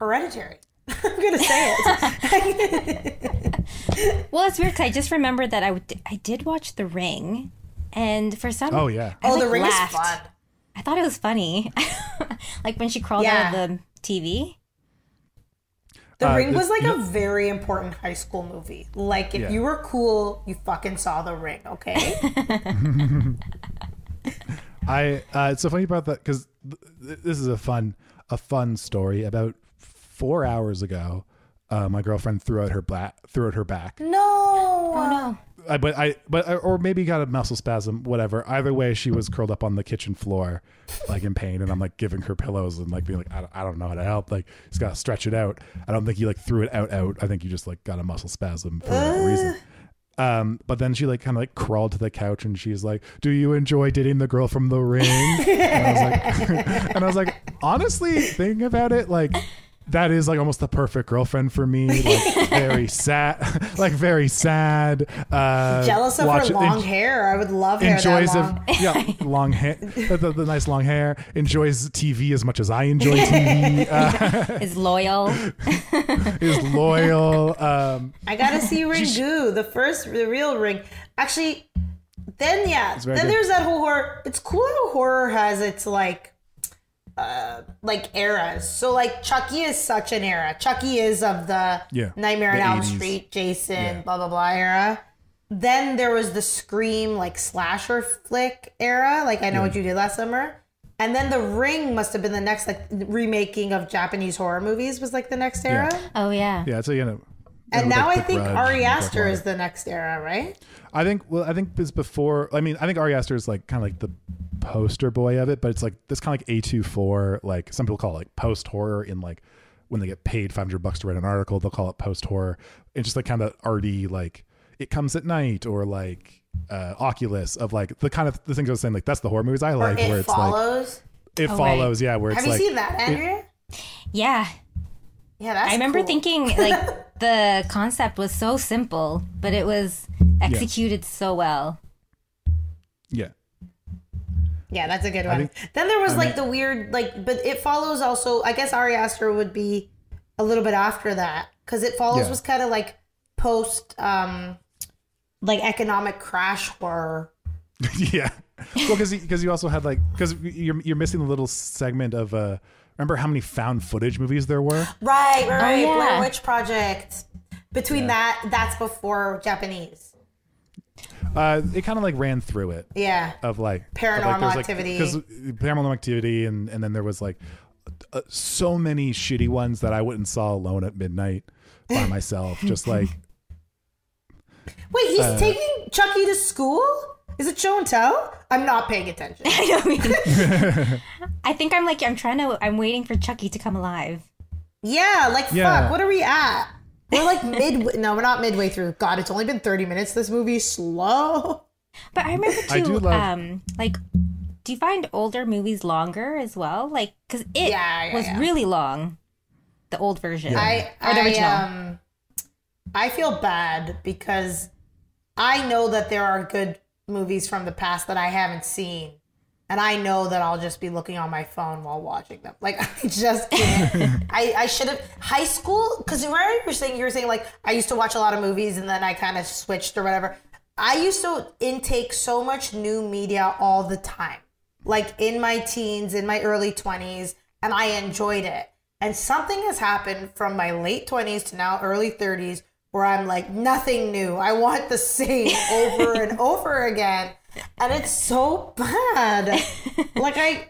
Hereditary. I'm gonna say it. Well, it's weird because I just remembered that I would, I did watch The Ring, and for some Oh yeah, I, oh, like, the ring laughed. is fun. I thought it was funny, like when she crawled out of the TV. The Uh, Ring was like you a very important high school movie. Like if Yeah. you were cool, you fucking saw The Ring, okay? I uh, it's so funny about that because th- th- this is a fun a fun story. About four hours ago, uh, my girlfriend threw out her back threw out her back. no. Oh no! I, but I, but or maybe got a muscle spasm, whatever. Either way, she was curled up on the kitchen floor, like in pain, and I'm like giving her pillows and like being like, I don't, I don't know how to help. Like, just gotta stretch it out. I don't think you like threw it out, out. I think you just like got a muscle spasm for that reason. Um, but then she like kind of like crawled to the couch and she's like, "Do you enjoy dating the girl from the ring?" and I was like, and I was like, honestly, thinking about it, like that is like almost the perfect girlfriend for me. Like very sad, like very sad. Uh, Jealous of watch- her long en- hair. I would love hair Enjoys that of long. yeah long hair, the, the, the nice long hair. Enjoys TV as much as I enjoy TV. Uh, Is loyal. is loyal. Um, I gotta see Ringu, the first, the real Ring. Actually, then yeah, then good. there's that whole horror. It's cool how horror has its like, uh, like eras. So like Chucky is such an era. Chucky is of the Yeah, Nightmare on Elm 80s. Street, Jason, Yeah. blah blah blah era. Then there was the Scream like slasher flick era. Like I know what you did last summer. And then the Ring must have been the next like remaking of Japanese horror movies was like the next era. Yeah. Oh yeah. Yeah, it's so you know, And now like, I think Grudge Ari Aster is the next era, right? I think well, I think it's before. I mean, I think Ari Aster is like kind of like the poster boy of it, but it's like this kind of like A 24 Like some people call it like post horror in like when they get paid 500 bucks to write an article, they'll call it post horror. It's just like kind of arty, like it comes at night or like uh Oculus of like the kind of the things I was saying. Like that's the horror movies I Or like, where it it's like follows. it Oh, right. follows. Yeah, where it's Have you like seen that, Andrea? Yeah, yeah, that's I remember cool. thinking like the concept was so simple, but it was executed so well. Yeah. Yeah, that's a good I one. think- then there was I like mean- the weird, like, but it follows also. I guess Ari Aster would be a little bit after that because it follows Yeah. was kind of like post, um, like economic crash horror. yeah. Well, because because you also had like because you're you're missing the little segment of uh remember how many found footage movies there were? Right, right, right. yeah. Blair Witch Project. Between that, that's before Japanese. Uh, it kind of like ran through it. Yeah. of like Paranormal Activity. because paranormal activity and and then there was like uh, so many shitty ones that I wouldn't saw alone at midnight by myself just like Wait, he's Uh, taking Chucky to school? Is it show and tell? I'm not paying attention. I know. I think I'm like I'm trying to. I'm waiting for Chucky to come alive. Yeah, like Yeah. fuck. What are we at? We're like mid. no, we're not midway through. God, it's only been thirty minutes. This movie's slow. But I remember too. I do love- um, like, do you find older movies longer as well? Like, because it Yeah, yeah, was yeah. really long, the old version. I, or the I, original. um, I feel bad because I know that there are good movies from the past that I haven't seen, and I know that I'll just be looking on my phone while watching them. Like I just can't. I, I should have high school because remember you were saying you were saying like I used to watch a lot of movies and then I kind of switched or whatever. I used to intake so much new media all the time, like in my teens, in my early twenties, and I enjoyed it. And something has happened from my late 20s to now early 30s where I'm like, nothing new. I want the same over and over again. And it's so bad. like, I.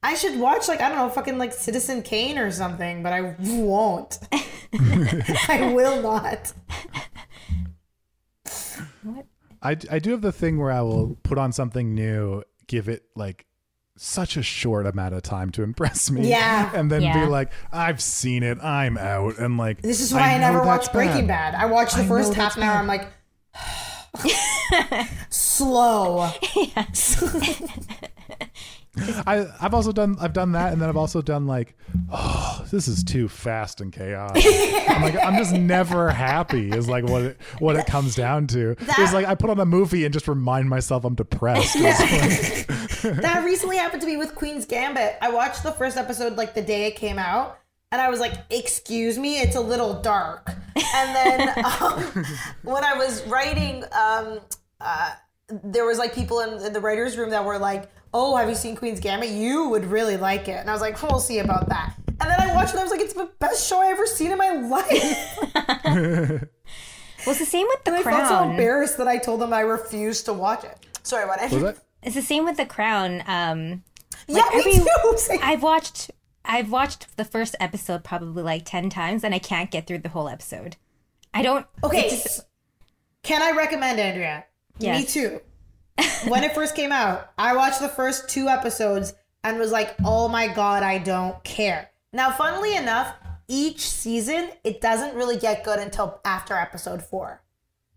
I should watch like I don't know, fucking like Citizen Kane or something, but I won't. I will not. I I do have the thing where I will put on something new give it like such a short amount of time to impress me Yeah. and then Yeah. be like I've seen it I'm out and like This is why I, never know watched Breaking Bad. I watched the I first half that's an hour. I'm like, slow. I I've also done I've done that and then I've also done like oh this is too fast and chaotic. I'm like I'm just never happy is like what it what it comes down to. it's like I put on a movie and just remind myself I'm depressed. It's that recently happened to me with Queen's Gambit. I watched the first episode like the day it came out, and I was like, "Excuse me, it's a little dark." And then um, when I was writing, um, uh, there was like people in, in the writers' room that were like, "Oh, have you seen Queen's Gambit? You would really like it." And I was like, "We'll see about that." And then I watched it. and I was like, "It's the best show I ever seen in my life." well, it's the same with The crown. I felt so embarrassed that I told them I refused to watch it. Sorry, what? was that? It's the same with The Crown. Um, yeah, me every- too. I've watched. I've watched the first episode probably like ten times, and I can't get through the whole episode. I don't. Okay. just- Can I recommend Andrea? Me too. when it first came out, I watched the first two episodes and was like, "Oh my god, I don't care." Now, funnily enough, each season it doesn't really get good until after episode 4.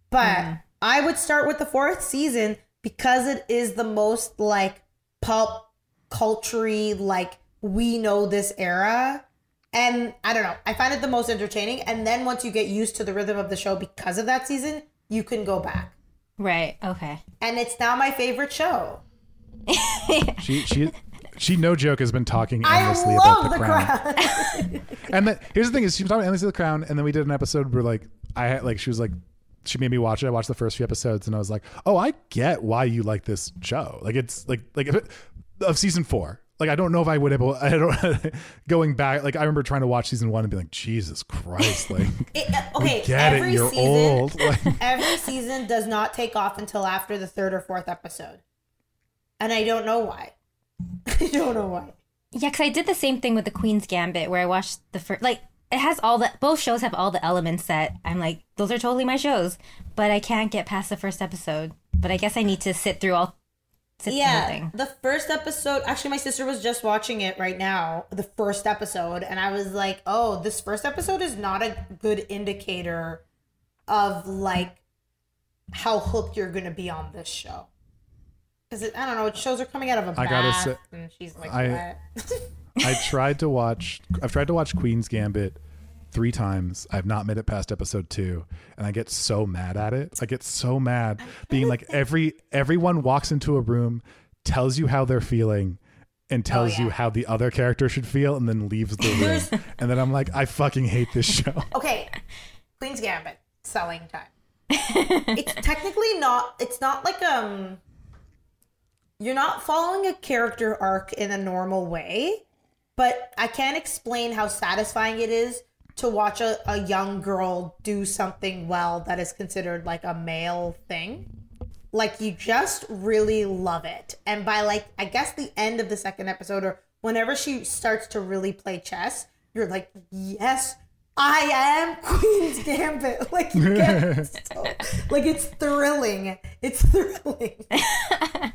But mm. I would start with the fourth season because it is the most like pulp culture like we know this era and I don't know. I find it the most entertaining. And then once you get used to the rhythm of the show because of that season, you can go back. right. Okay. And it's now my favorite show. She she she no joke has been talking I endlessly love about the, the crown. crown. And then here's the thing: is she was talking endlessly about the crown, and then we did an episode where like I had like she was like she made me watch it. I watched the first few episodes, and I was like, oh, I get why you like this show. Like it's like like of season four. Like I don't know if I would able. I don't going back. Like I remember trying to watch season one and be like, Jesus Christ! Like It- uh, okay, get it, you're season, old. Like, every season does not take off until after the third or fourth episode. And I don't know why. I don't know why. Yeah, because I did the same thing with the Queen's Gambit, where I watched the first. Like, it has all the both shows have all the elements that I'm like those are totally my shows, but I can't get past the first episode. But I guess I need to sit through all sit through the whole Yeah, thing. the first episode. Actually, my sister was just watching it right now. The first episode, and I was like, "Oh, this first episode is not a good indicator of like how hooked you're gonna be on this show." Because I don't know, shows are coming out of a I gotta bath, say- and she's like, I- I tried to watch. I've tried to watch Queen's Gambit three times. I've not made it past episode two, and I get so mad at it. I get so mad being like every everyone walks into a room, tells you how they're feeling, and tells you yeah. how the other character should feel, and then leaves the room. and then I'm like, I fucking hate this show. okay, Queen's Gambit selling time. it's technically not. It's not like um. You're not following a character arc in a normal way, but I can't explain how satisfying it is to watch a, a young girl do something well that is considered like a male thing. Like you just really love it. And by like I guess the end of the second episode or whenever she starts to really play chess, you're like, yes, I am Queen's Gambit. Like you get so, like it's thrilling. It's thrilling. I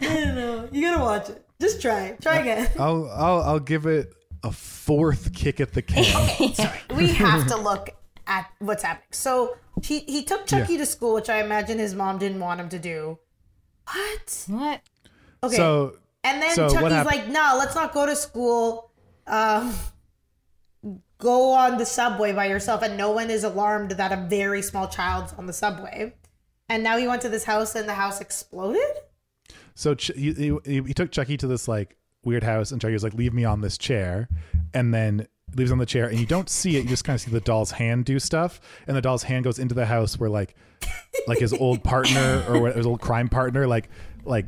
don't know. You gotta watch it. Just try it. Try again. I'll I'll I'll give it a fourth kick at the can. Sorry. We have to look at what's happening. So he he took Chucky to school, which I imagine his mom didn't want him to do. What? What? Okay. So and then so Chucky's like, "No, let's not go to school. Um, go on the subway by yourself." And no one is alarmed that a very small child's on the subway. And now he went to this house, and the house exploded. So Ch- he, he, he took Chucky to this like weird house, and Chucky's like, "Leave me on this chair," and then leaves on the chair, and you don't see it. You just kind of see the doll's hand do stuff, and the doll's hand goes into the house where like like his old partner or his old crime partner like like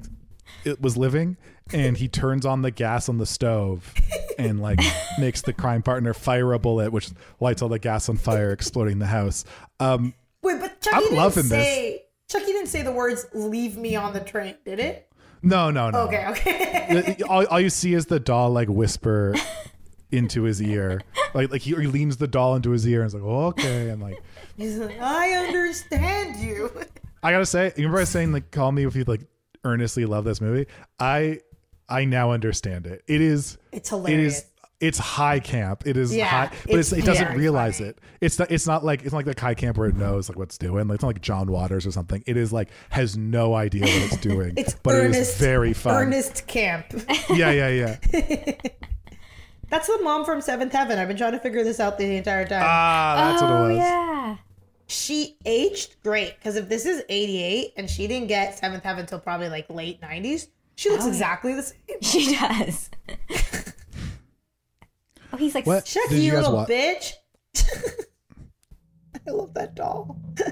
it was living, and he turns on the gas on the stove. And like makes the crime partner fire a bullet, which lights all the gas on fire, exploding the house. Um, Wait, but Chucky I'm didn't loving this. say. Chucky didn't say the words "leave me on the train," did it? No, no, no. Okay, okay. all, all you see is the doll like whisper into his ear like like he, he leans the doll into his ear and is like oh, okay and like He's like, I understand you. i gotta say you remember i was saying like call me if you like earnestly love this movie i i now understand it it is It's it hilarious. is it's high camp it is Yeah, high but it's, it's it doesn't realize funny. it it's not it's not like it's not like the high camp where it knows like what's doing like it's not like john waters or something it is like has no idea what it's doing It's but earnest, it is very fun Earnest camp. yeah yeah yeah That's the mom from Seventh Heaven. I've been trying to figure this out the entire time. ah that's oh, what it was yeah. she aged great because if this is 88 and she didn't get Seventh Heaven until probably like late 90s, she Oh, looks exactly the same. She does. Oh, he's like What? Did you little wa- bitch. I love that doll.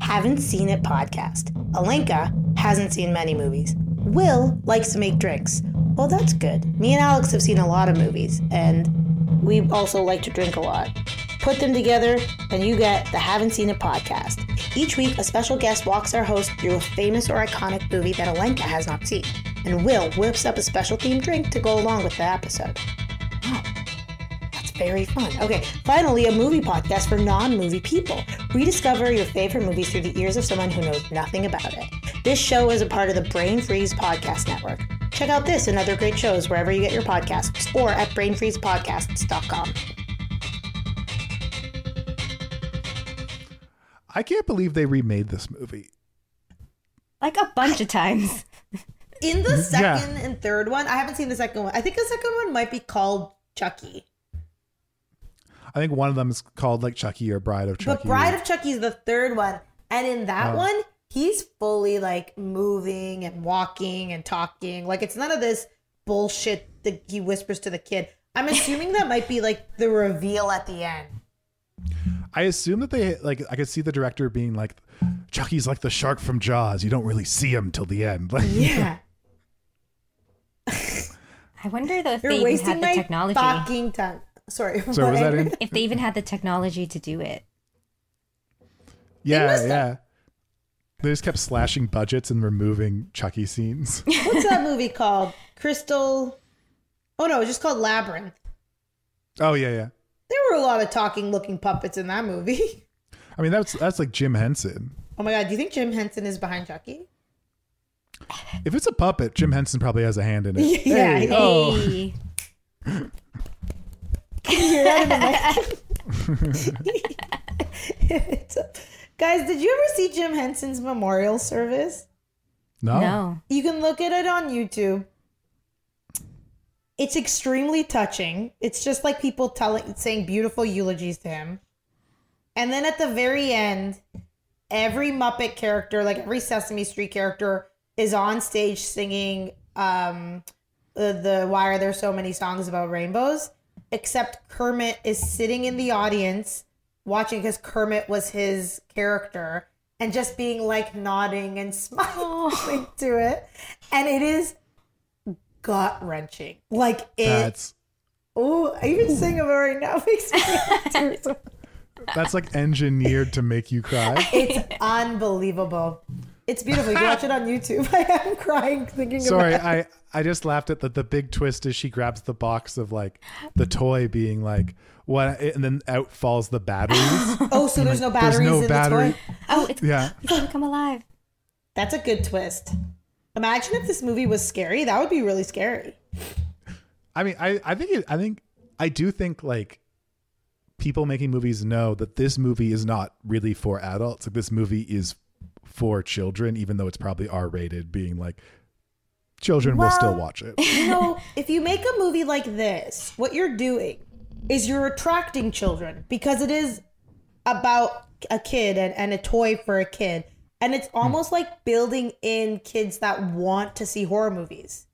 Haven't seen it podcast. Alenka hasn't seen many movies. Will likes to make drinks. Well, that's good. Me and Alex have seen a lot of movies, and we also like to drink a lot. Put them together, and you get the Haven't Seen It podcast. Each week, a special guest walks our host through a famous or iconic movie that Alenka has not seen, and Will whips up a special themed drink to go along with the episode. Oh, that's very fun. Okay, finally, a movie podcast for non movie people. Rediscover your favorite movies through the ears of someone who knows nothing about it. This show is a part of the Brain Freeze Podcast Network. Check out this and other great shows wherever you get your podcasts or at brainfreezepodcasts.com. I can't believe they remade this movie. like a bunch of times. In the Yeah. second and third one, I haven't seen the second one. I think the second one might be called Chucky. I think one of them is called like Chucky or Bride of Chucky. But Bride of Chucky is the third one. And in that Oh. one, he's fully like moving and walking and talking. Like it's none of this bullshit that he whispers to the kid. I'm assuming that might be like the reveal at the end. I assume that they like. I could see the director being like, "Chucky's like the shark from Jaws. You don't really see him till the end." Like, Yeah. I wonder though if You're they even wasting had the my technology. fucking time. Sorry. So was that in? If they even had the technology to do it. Yeah, must have- yeah. They just kept slashing budgets and removing Chucky scenes. What's that movie called? Crystal. Oh no, it's just called Labyrinth. Oh yeah, yeah. There were a lot of talking looking puppets in that movie. I mean, that's that's like Jim Henson. Oh my god, do you think Jim Henson is behind Chucky? If it's a puppet, Jim Henson probably has a hand in it. Yeah, Hey, he- oh, Can you hear that in the mic? It's a- Guys, did you ever see Jim Henson's memorial service? no. No. You can look at it on YouTube. It's extremely touching. It's just like people telling saying beautiful eulogies to him. And then at the very end, every Muppet character, like every Sesame Street character, is on stage singing um the, the why are there so many songs about rainbows? Except Kermit is sitting in the audience watching because Kermit was his character and just being like nodding and smiling to it. And it is gut wrenching. Like it That's oh even saying about it right now makes me want to tears. that's like engineered to make you cry. It's unbelievable. It's beautiful. You can watch it on YouTube. I am crying thinking Sorry, about it. I I just laughed at the the big twist as she grabs the box of like the toy being like what, and then out falls the batteries. Oh, so there's no There's batteries no in battery. the toy? Oh, it's, Yeah. it's gonna come alive. That's a good twist. Imagine if this movie was scary. That would be really scary. I mean, I I think it, I think I do think like people making movies know that this movie is not really for adults. Like this movie is for children, even though it's probably R rated. Being like, children will still watch it. You know, if you make a movie like this, what you're doing is you're attracting children because it is about a kid and, and a toy for a kid. And it's hmm. almost like building in kids that want to see horror movies.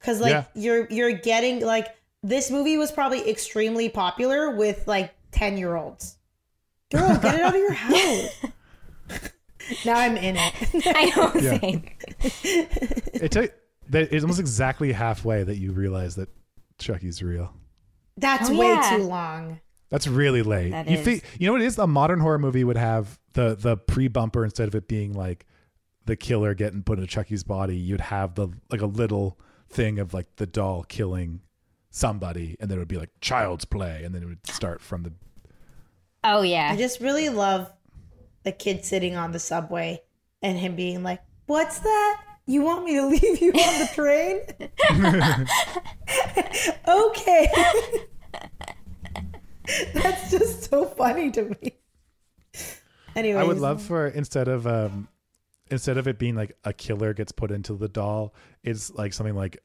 Cause like Yeah. you're you're getting like this movie was probably extremely popular with like 10 year olds. Girl, get it out of your house. now I'm in it. I know. Yeah. Same. It took that it's almost exactly halfway that you realize that Chucky's real. That's Oh, way yeah. too long. That's really late. That you is. fe- you know what it is? A modern horror movie would have the the pre bumper instead of it being like the killer getting put in Chucky's body. You'd have the like a little thing of like the doll killing somebody, and then it would be like child's play, and then it would start from the. Oh yeah, I just really love the kid sitting on the subway and him being like, What's that? You want me to leave you on the train? okay. That's just so funny to me. Anyway, I would love for instead of um instead of it being like a killer gets put into the doll, it's like something like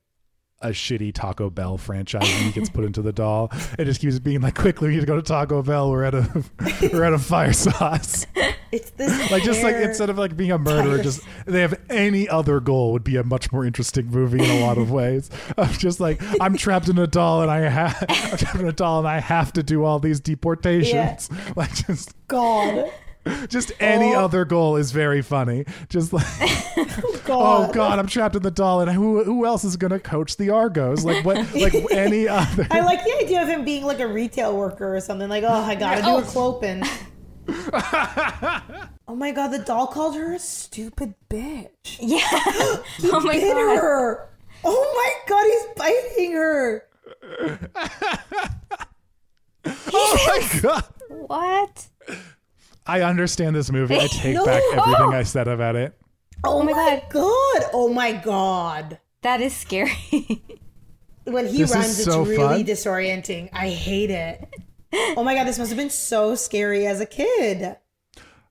a shitty Taco Bell franchise and he gets put into the doll. It just keeps being like, quickly, we need to go to Taco Bell. We're at a we're at a fire sauce. it's this like just like instead of like being a murderer just they have any other goal would be a much more interesting movie in a lot of ways of just like i'm trapped in a doll and i have i'm trapped in a doll and i have to do all these deportations like just God. just any Oh. other goal is very funny just like oh, God. oh god i'm trapped in the doll and who who else is gonna coach the argos like what like any other I like the idea of him being like a retail worker or something. Like, oh, I gotta do a oh. clopin. oh my god, the doll called her a stupid bitch. Yeah. oh my Hit god. her. Oh my god, he's biting her. oh my god What? I understand this movie i take No. back everything i said about it Oh, oh my my god. Oh my god. That is scary. When he This runs, so it's really fun. disorienting. I hate it. Oh my god, this must have been so scary as a kid.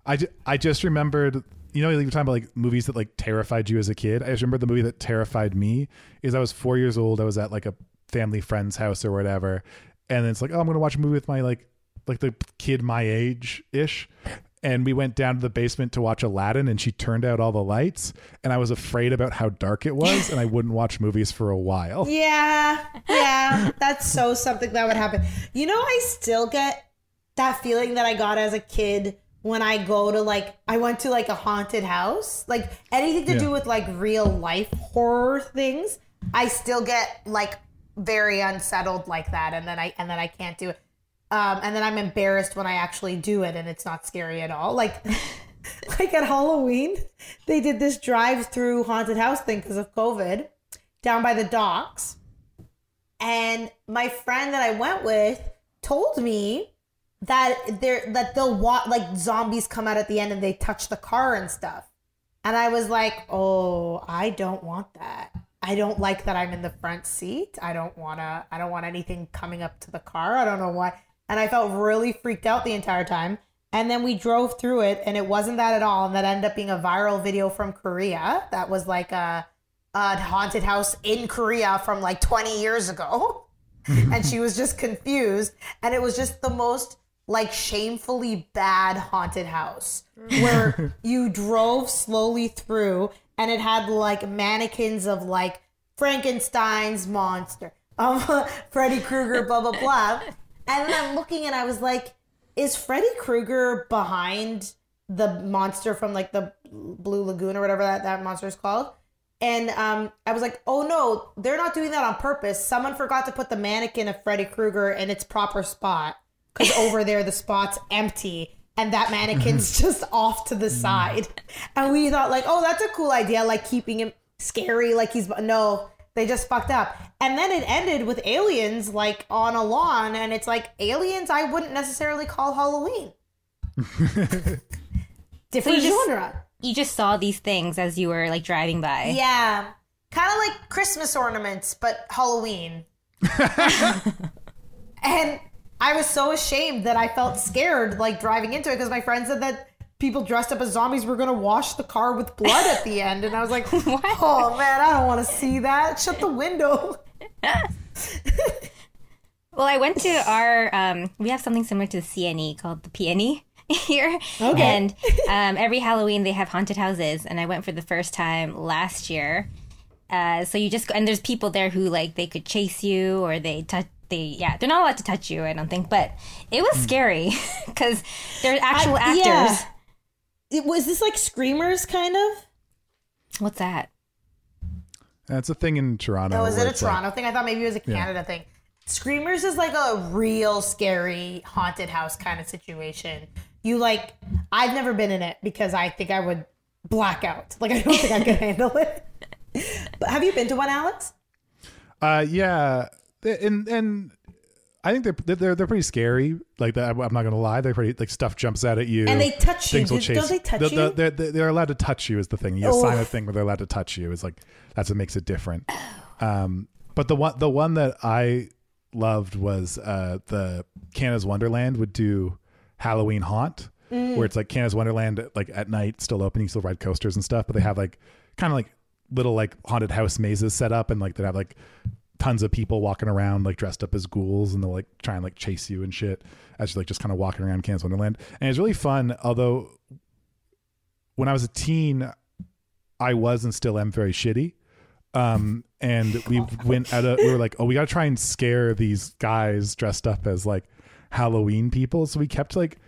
I, ju- I just remembered, you know, you were talking about like movies that like terrified you as a kid. I just remember the movie that terrified me is I was four years old. I was at like a family friend's house or whatever. And it's like, oh, I'm going to watch a movie with my like, like the kid my age ish. And we went down to the basement to watch Aladdin and she turned out all the lights. And I was afraid about how dark it was. and I wouldn't watch movies for a while. Yeah, yeah, that's so something that would happen. You know, I still get that feeling that I got as a kid when I go to like I went to like a haunted house, like anything to Yeah. do with like real life horror things. I still get like very unsettled like that, and then I and then I can't do it. Um, and then I'm embarrassed when I actually do it, and it's not scary at all. Like, like at Halloween, they did this drive-through haunted house thing because of COVID. down by the docks. And my friend that I went with told me that they're that they'll walk like zombies come out at the end and they touch the car and stuff. And I was like, "Oh, I don't want that. I don't like that I'm in the front seat. I don't want to I don't want anything coming up to the car. I don't know why." And I felt really freaked out the entire time. And then we drove through it and it wasn't that at all. And that ended up being a viral video from Korea. That was like a, a haunted house in Korea from like 20 years ago. and she was just confused. And it was just the most like shamefully bad haunted house where you drove slowly through and it had like mannequins of like Frankenstein's monster, um, Freddy Krueger, blah, blah, blah. And then I'm looking and I was like, is Freddy Krueger behind the monster from like the Blue Lagoon or whatever that, that monster is called? And um, I was like, oh no, they're not doing that on purpose. Someone forgot to put the mannequin of Freddy Krueger in its proper spot because over there the spot's empty and that mannequin's just off to the side. And we thought like, oh, that's a cool idea, like keeping him scary, like he's no, they just fucked up. And then it ended with aliens like on a lawn, and it's like aliens I wouldn't necessarily call Halloween. Different just- genre. You just saw these things as you were like driving by. Yeah. Kind of like Christmas ornaments, but Halloween. and I was so ashamed that I felt scared like driving into it because my friend said that people dressed up as zombies were going to wash the car with blood at the end. And I was like, oh man, I don't want to see that. Shut the window. Well, I went to our. Um, we have something similar to the CNE called the PNE here, Okay. and um, every Halloween they have haunted houses, and I went for the first time last year. Uh, so you just go, and there's people there who like they could chase you or they touch. They yeah, they're not allowed to touch you. I don't think, but it was scary because they're actual I- actors. yeah. It, was this like Screamers kind of? What's that? That's a thing in Toronto. Oh, is it a it's like- Toronto thing? I thought maybe it was a Canada thing. Screamers is like a real scary haunted house kind of situation. You like, I've never been in it because I think I would black out. Like, I don't think I could handle it. But have you been to one, Alex? Uh, yeah, and and I think they're they're they're pretty scary. Like that, I'm not gonna lie, they're pretty like stuff jumps out at you, And they touch you. Things will chase. don't they touch they're, you? They're, they're, they're allowed to touch you. Is the thing. You sign a thing where they're allowed to touch you. Is like that's what makes it different. Um, but the one the one that I loved was uh the Canada's Wonderland would do Halloween Haunt, Mm. where it's like Canada's Wonderland like at night still open, you still ride coasters and stuff, but they have like kind of like little like haunted house mazes set up and like they have like tons of people walking around like dressed up as ghouls and they'll like try and like chase you and shit as you're like just kind of walking around Canada's Wonderland. And it's really fun, although when I was a teen, I was and still am very shitty. Um, and we went at a, we were like, oh, we got to try and scare these guys dressed up as like Halloween people. So we kept like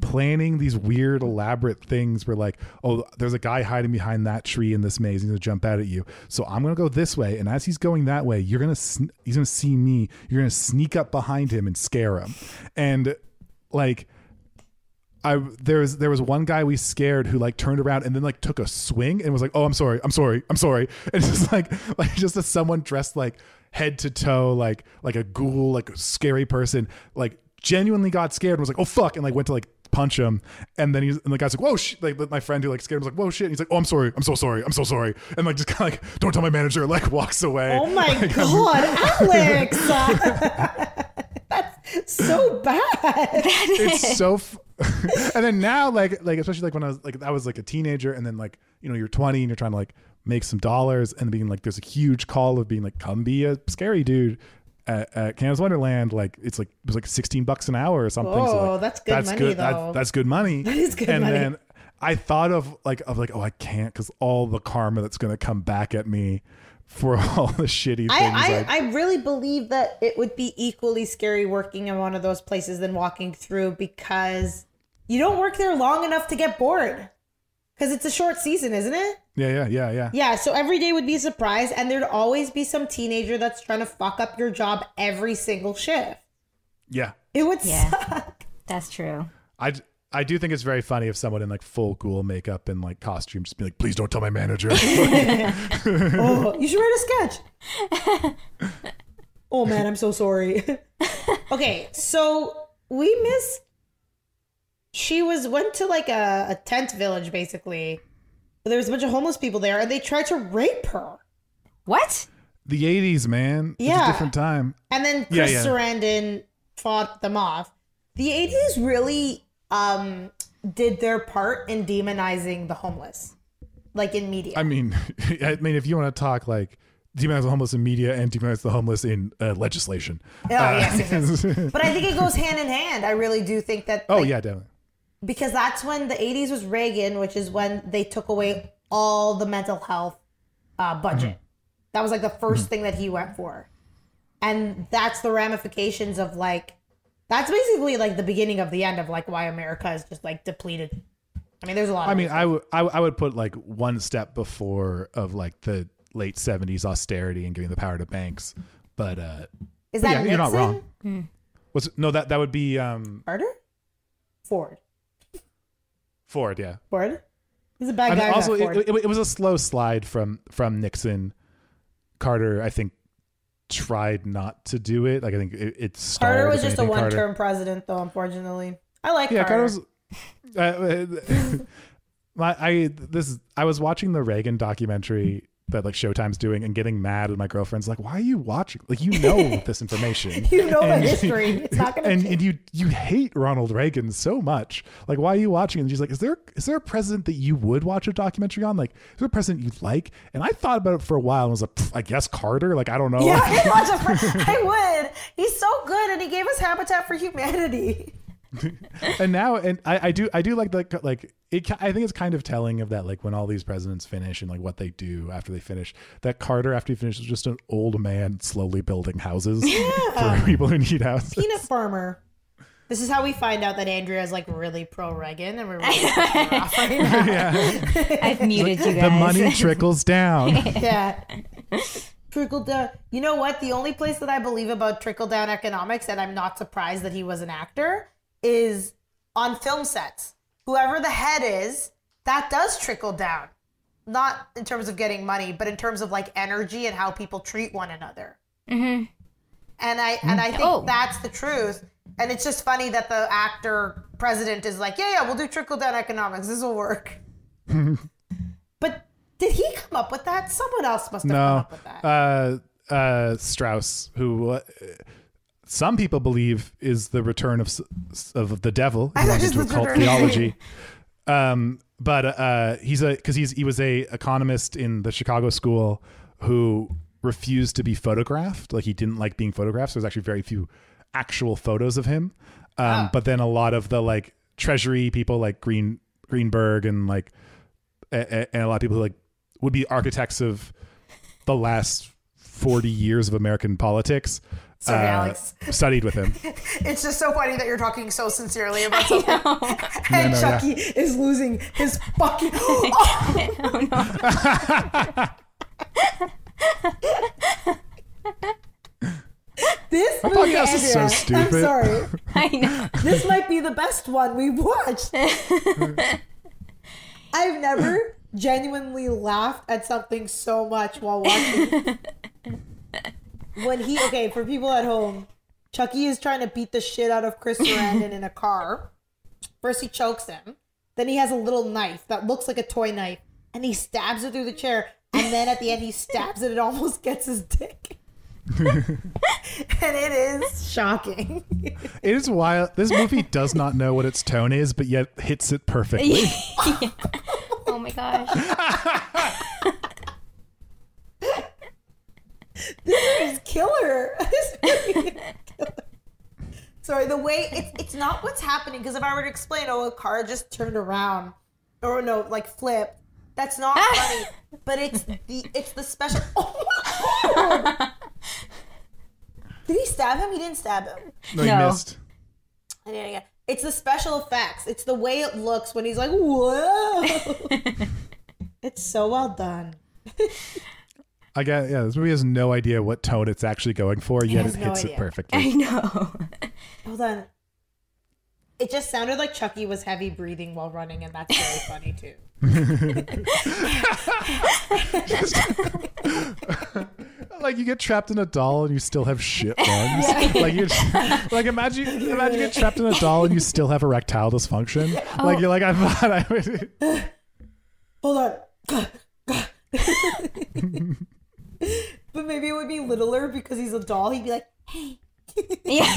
planning these weird, elaborate things. Where like, oh, there's a guy hiding behind that tree in this maze. He's gonna jump out at you. So I'm gonna go this way, and as he's going that way, you're gonna sn- he's gonna see me. You're gonna sneak up behind him and scare him, and like. I there was there was one guy we scared who like turned around and then like took a swing and was like, "Oh, I'm sorry, I'm sorry, I'm sorry." And it's just like like just as someone dressed like head to toe like like a ghoul, like a scary person, like genuinely got scared and was like, "Oh fuck," and like went to like punch him, and then he's and the guy's like, "Whoa!" Shit. Like my friend who like scared him was like, "Whoa shit!" And he's like, "Oh, I'm sorry, I'm so sorry, I'm so sorry," and like just kind of like, "Don't tell my manager," like walks away. Oh my Like, God, Alex! That's so bad. it's so f- and then now like like especially like when i was like i was like a teenager and then like you know you're 20 and you're trying to like make some dollars and being like there's a huge call of being like come be a scary dude at, at Canada's Wonderland, like it's like it was like sixteen bucks an hour or something. so Oh, like, that's good money, that- though. that's good money. That is good and money. And then I thought of like of like oh I can't because all the karma that's gonna come back at me for all the shitty things. I, I, I, I really believe that it would be equally scary working in one of those places than walking through because you don't work there long enough to get bored. Because it's a short season, isn't it? Yeah yeah yeah yeah. Yeah, so every day would be a surprise, and there'd always be some teenager that's trying to fuck up your job every single shift. Yeah. It would Yeah. suck. That's true. I I do think it's very funny if someone in like full ghoul makeup and like costume just be like, please don't tell my manager. oh, you should write a sketch. oh man, I'm so sorry. okay, so we missed. She was went to like a, a tent village basically. There was a bunch of homeless people there, and they tried to rape her. What? the 80s, man. It's Yeah. a different time. And then Yeah, Chris yeah. Sarandon fought them off. The 80s really um, did their part in demonizing the homeless, like in media. I mean, I mean, if you want to talk like demonize the homeless in media and demonize the homeless in uh, legislation. oh, yes, yes, yes. But I think it goes hand in hand. I really do think that. oh like, yeah, definitely. Because that's when the 80s was Reagan, which is when they took away all the mental health uh, budget. That was like the 1st thing that he went for. And that's the ramifications of like, that's basically like the beginning of the end of like why America is just like depleted. I mean, there's a lot I of mean, I would I, would- put like one step before of like the late 70s austerity and giving the power to banks. But uh Is but that yeah, you're not Nixon? wrong. Was no that that would be um Carter? Ford. Ford, yeah. Ford? He's a bad I mean, guy. also, it, it, it was a slow slide from from Nixon. Carter, I think, tried not to do it. Like I think it, it stalled. Carter was just a one term president, though, unfortunately. I like Carter. Yeah, Carter. Carter was. Uh, my, I this I was watching the Reagan documentary that like Showtime's doing and getting mad, and my girlfriend's like, "Why are you watching? Like you know this information, You know the And- history. It's not going to and, change. and you you hate Ronald Reagan so much. Like, why are you watching? And she's like, "Is there is there a president that you would watch a documentary on? Like, is there a president you'd like?" And I thought about it for a while and was like, "I guess Carter. Like, I don't know." Yeah, I'd watch I would. He's so good, and he gave us Habitat for Humanity. and now and I, I do I do like the like it I think it's kind of telling of that like when all these presidents finish and like what they do after they finish that Carter after he finishes just an old man slowly building houses for people who need houses. Peanut farmer. This is how we find out that Andrea is like really pro Reagan, and we're really pissing her off right now. I've muted you guys. The money trickles down. Yeah. Trickle down. You know what? The only place that I believe about trickle down economics, and I'm not surprised that he was an actor, is on film sets. Whoever the head is, that does trickle down. Not in terms of getting money, but in terms of like energy and how people treat one another. Mm-hmm. And I and I think Oh. that's the truth. And it's just funny that the actor president is like, yeah, yeah, we'll do trickle down economics. This will work. but did he come up with that? Someone else must have come no, up with that. uh, uh, Strauss, who uh, some people believe is the return of of the devil, I who thought went into occult theology. Um, but uh, he's a because he's he was a economist in the Chicago school who refused to be photographed. Like he didn't like being photographed. So there's actually very few actual photos of him. Um, But then a lot of the like treasury people, like Green Greenberg, and like a- a- and a lot of people who like would be architects of the last 40 years of American politics. Uh, Alex. Studied with him. It's just so funny that you're talking so sincerely about something. and no, Chucky is losing his fucking. this Our movie, podcast is so stupid. I'm sorry. I know. This might be the best one we've watched. I've never genuinely laughed at something so much while watching. When he okay for people at home, Chucky is trying to beat the shit out of Chris Sarandon in a car. First he chokes him, then he has a little knife that looks like a toy knife, and he stabs it through the chair. And then at the end he stabs it; it almost gets his dick. and it is shocking. It is wild. This movie does not know what its tone is, but yet hits it perfectly. Oh my gosh. This is killer. This is killer. Sorry, the way it's it's not what's happening because if I were to explain, oh, a car just turned around, or no, like flipped. That's not funny, but it's the it's the special. Oh my god! Did he stab him? He didn't stab him. No, you No. missed. I didn't get. It's the special effects. It's the way it looks when he's like, whoa. it's so well done. I get. Yeah, this movie has no idea what tone it's actually going for, yet has it no hits idea. it perfectly. I know. Hold on. It just sounded like Chucky was heavy breathing while running, and that's very funny too. like you get trapped in a doll and you still have shit lungs. Like you, like imagine imagine you get trapped in a doll and you still have erectile dysfunction. Oh. Like you're like I thought I would. Hold on. but maybe it would be littler because he's a doll. He'd be like, hey, Yeah.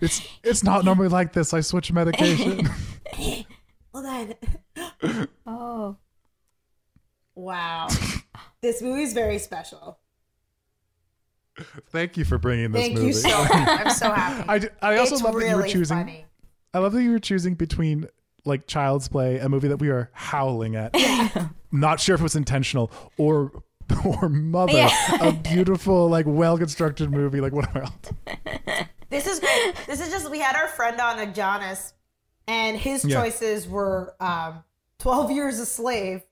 It's it's not normally like this. I switch medication. hold on. oh. Wow. this movie's very special. Thank you for bringing this Thank movie. you so much. I'm so happy. I, I also it's love really that you were choosing. funny. I love that you were choosing between like Child's Play, a movie that we are howling at. Not sure if it was intentional or or Mother, Yeah. a beautiful like well constructed movie. Like what else? This is great. This is just we had our friend on Adonis, and his Yeah. choices were um, Twelve Years a Slave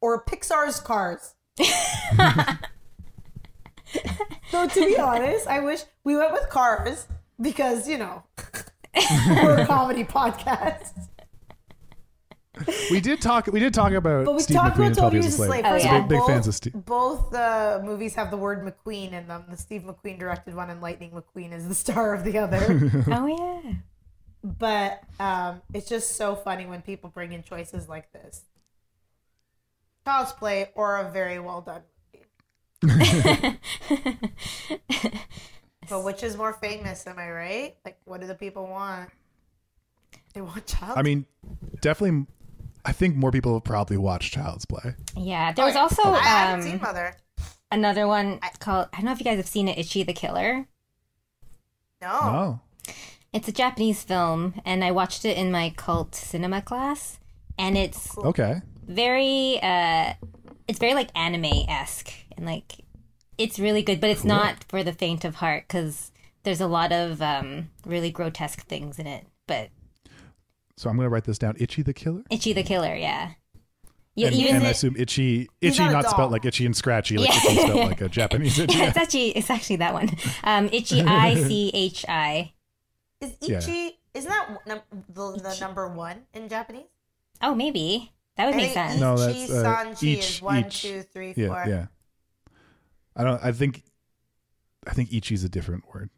or Pixar's Cars. so to be honest, I wish we went with Cars because you know we're a comedy podcast. We did talk. We did talk about. But we Steve talked McQueen about and 12 Years Years a a Slave. Oh, First yeah. of all, Big both, fans of Steve. both uh, movies have the word McQueen in them. The Steve McQueen directed one, and Lightning McQueen is the star of the other. Oh yeah. but um, it's just so funny when people bring in choices like this. Child's Play or a very well done movie. but which is more famous? Am I right? Like, what do the people want? They want Child's. I mean, definitely. I think more people have probably watched Child's Play. Yeah. There was also I haven't seen um, Mother. another one called I don't know if you guys have seen it, Ichi the Killer. No. Oh, It's a Japanese film, and I watched it in my cult cinema class, and it's okay. very uh it's very like anime esque and like it's really good but it's not for the faint of heart because there's a lot of um really grotesque things in it but So I'm gonna write this down. Ichi the Killer. itchy the killer yeah you, and, even and I assume itchy, itchy, not a not spelled like itchy and scratchy, like Yeah. itchy spelled like a Japanese itchy. it's actually it's actually that one um itchy i c h i Is Yeah. Ichi, isn't that num- the, the number one in Japanese? oh maybe that would I make think sense No, Ichi that's, uh, Sanji each- is one, each. two, three, Yeah, four. yeah. I don't. I think. I think ichi's a different word.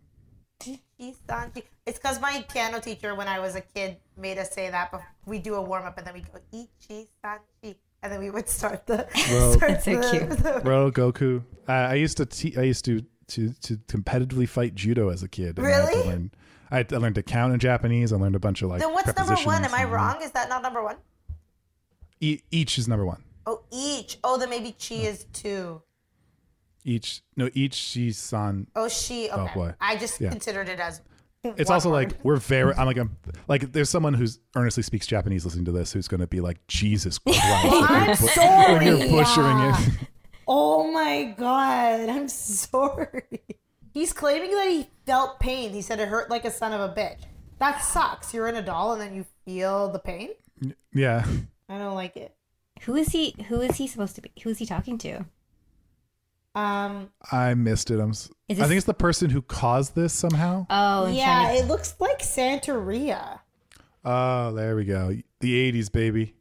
Ichi Sanji. It's because my piano teacher, when I was a kid, made us say that. But we do a warm up and then we go Ichi Sanji, and then we would start the. Well- start So the- cute. the- Bro, Goku. Uh, I used to. Te- I used to to to competitively fight judo as a kid. and I had to Really? learn- I, had- I learned to count in Japanese. I learned a bunch of like. then what's number one? Am I and- wrong? Is that not number one? E- each is number one. Oh, each. Oh, then maybe chi is two. Each no each she's san. Oh, she. Okay. Oh, boy. I just Yeah. considered it as. It's also word. like we're very. I'm like I'm like there's someone who's earnestly speaks Japanese listening to this who's going to be like Jesus Christ. like, I'm you're, bu- sorry. you're butchering it. Oh my god, I'm sorry. He's claiming that he felt pain. He said it hurt like a son of a bitch. That sucks. You're in a doll and then you feel the pain? yeah. I don't like it. who is he who is he supposed to be who is he talking to Um I missed it. I'm. s- Is I this- think it's the person who caused this somehow. oh I'm yeah, trying it looks like Santeria. Oh, there we go. The '80s, baby.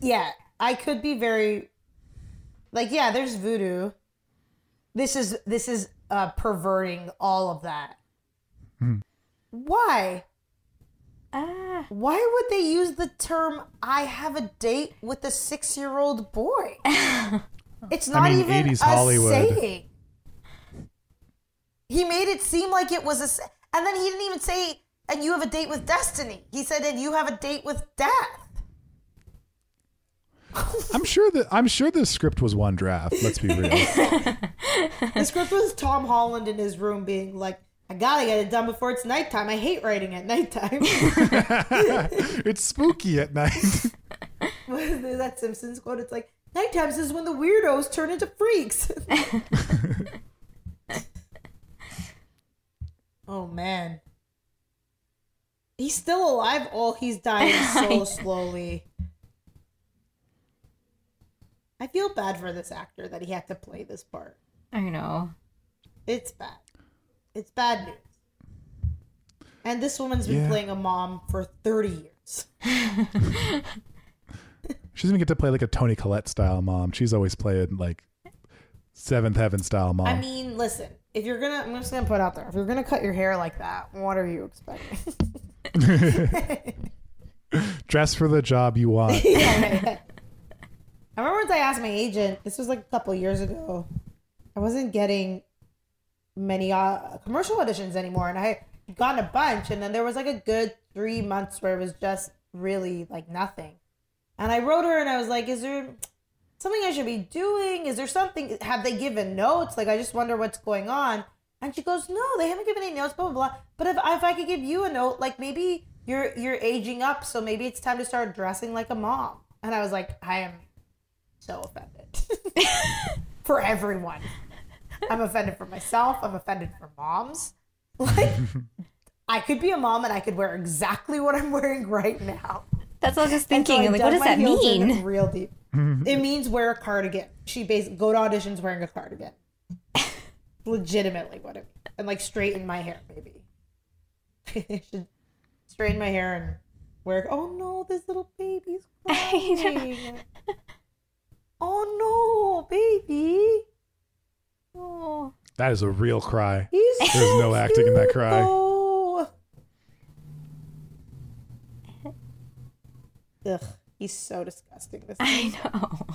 Yeah, I could be very like yeah, there's voodoo. This is this is uh perverting all of that. Why? ah Why would they use the term "I have a date with a six-year-old boy"? It's not mean, even 80s a Hollywood. saying. He made it seem like it was a, and then he didn't even say, "And you have a date with destiny." He said, "And you have a date with death." I'm sure that I'm sure this script was one draft. Let's be real. The script was Tom Holland in his room being like, "I gotta get it done before it's nighttime. I hate writing at nighttime." it's spooky at night. There's that Simpsons quote. It's like, "Nighttime is when the weirdos turn into freaks." oh man, he's still alive. Oh, he's dying so slowly. I feel bad for this actor that he had to play this part. i know It's bad. It's bad news. And this woman's been Yeah. playing a mom for 30 years. She doesn't even get to play like a Toni Collette style mom. She's always playing like Seventh Heaven style mom. I mean, listen, if you're gonna, I'm just gonna put out there, if you're gonna cut your hair like that, what are you expecting? Dress for the job you want. I remember once I asked my agent, this was like a couple years ago, I wasn't getting many uh, commercial auditions anymore, and I had gotten a bunch, and then there was like a good three months where it was just really like nothing. And I wrote her, and I was like, "Is there something I should be doing? Is there something? Have they given notes? Like, I just wonder what's going on." And she goes, "No, they haven't given any notes, blah blah blah. But if if I could give you a note, like maybe you're you're aging up, so maybe it's time to start dressing like a mom." And I was like, "I am so offended for everyone. I'm offended for myself. I'm offended for moms. Like, I could be a mom and I could wear exactly what I'm wearing right now." That's what I was just And so thinking. I like, what does that mean? Real deep. it means wear a cardigan. She basically go to auditions wearing a cardigan. Legitimately, what it means. And like straighten my hair, maybe. Should straighten my hair and wear. Oh no, this little baby's crying. oh no, baby. Oh. That is a real cry. He's There's so no acting in that cute, cry. though. Ugh, he's so disgusting. This I know.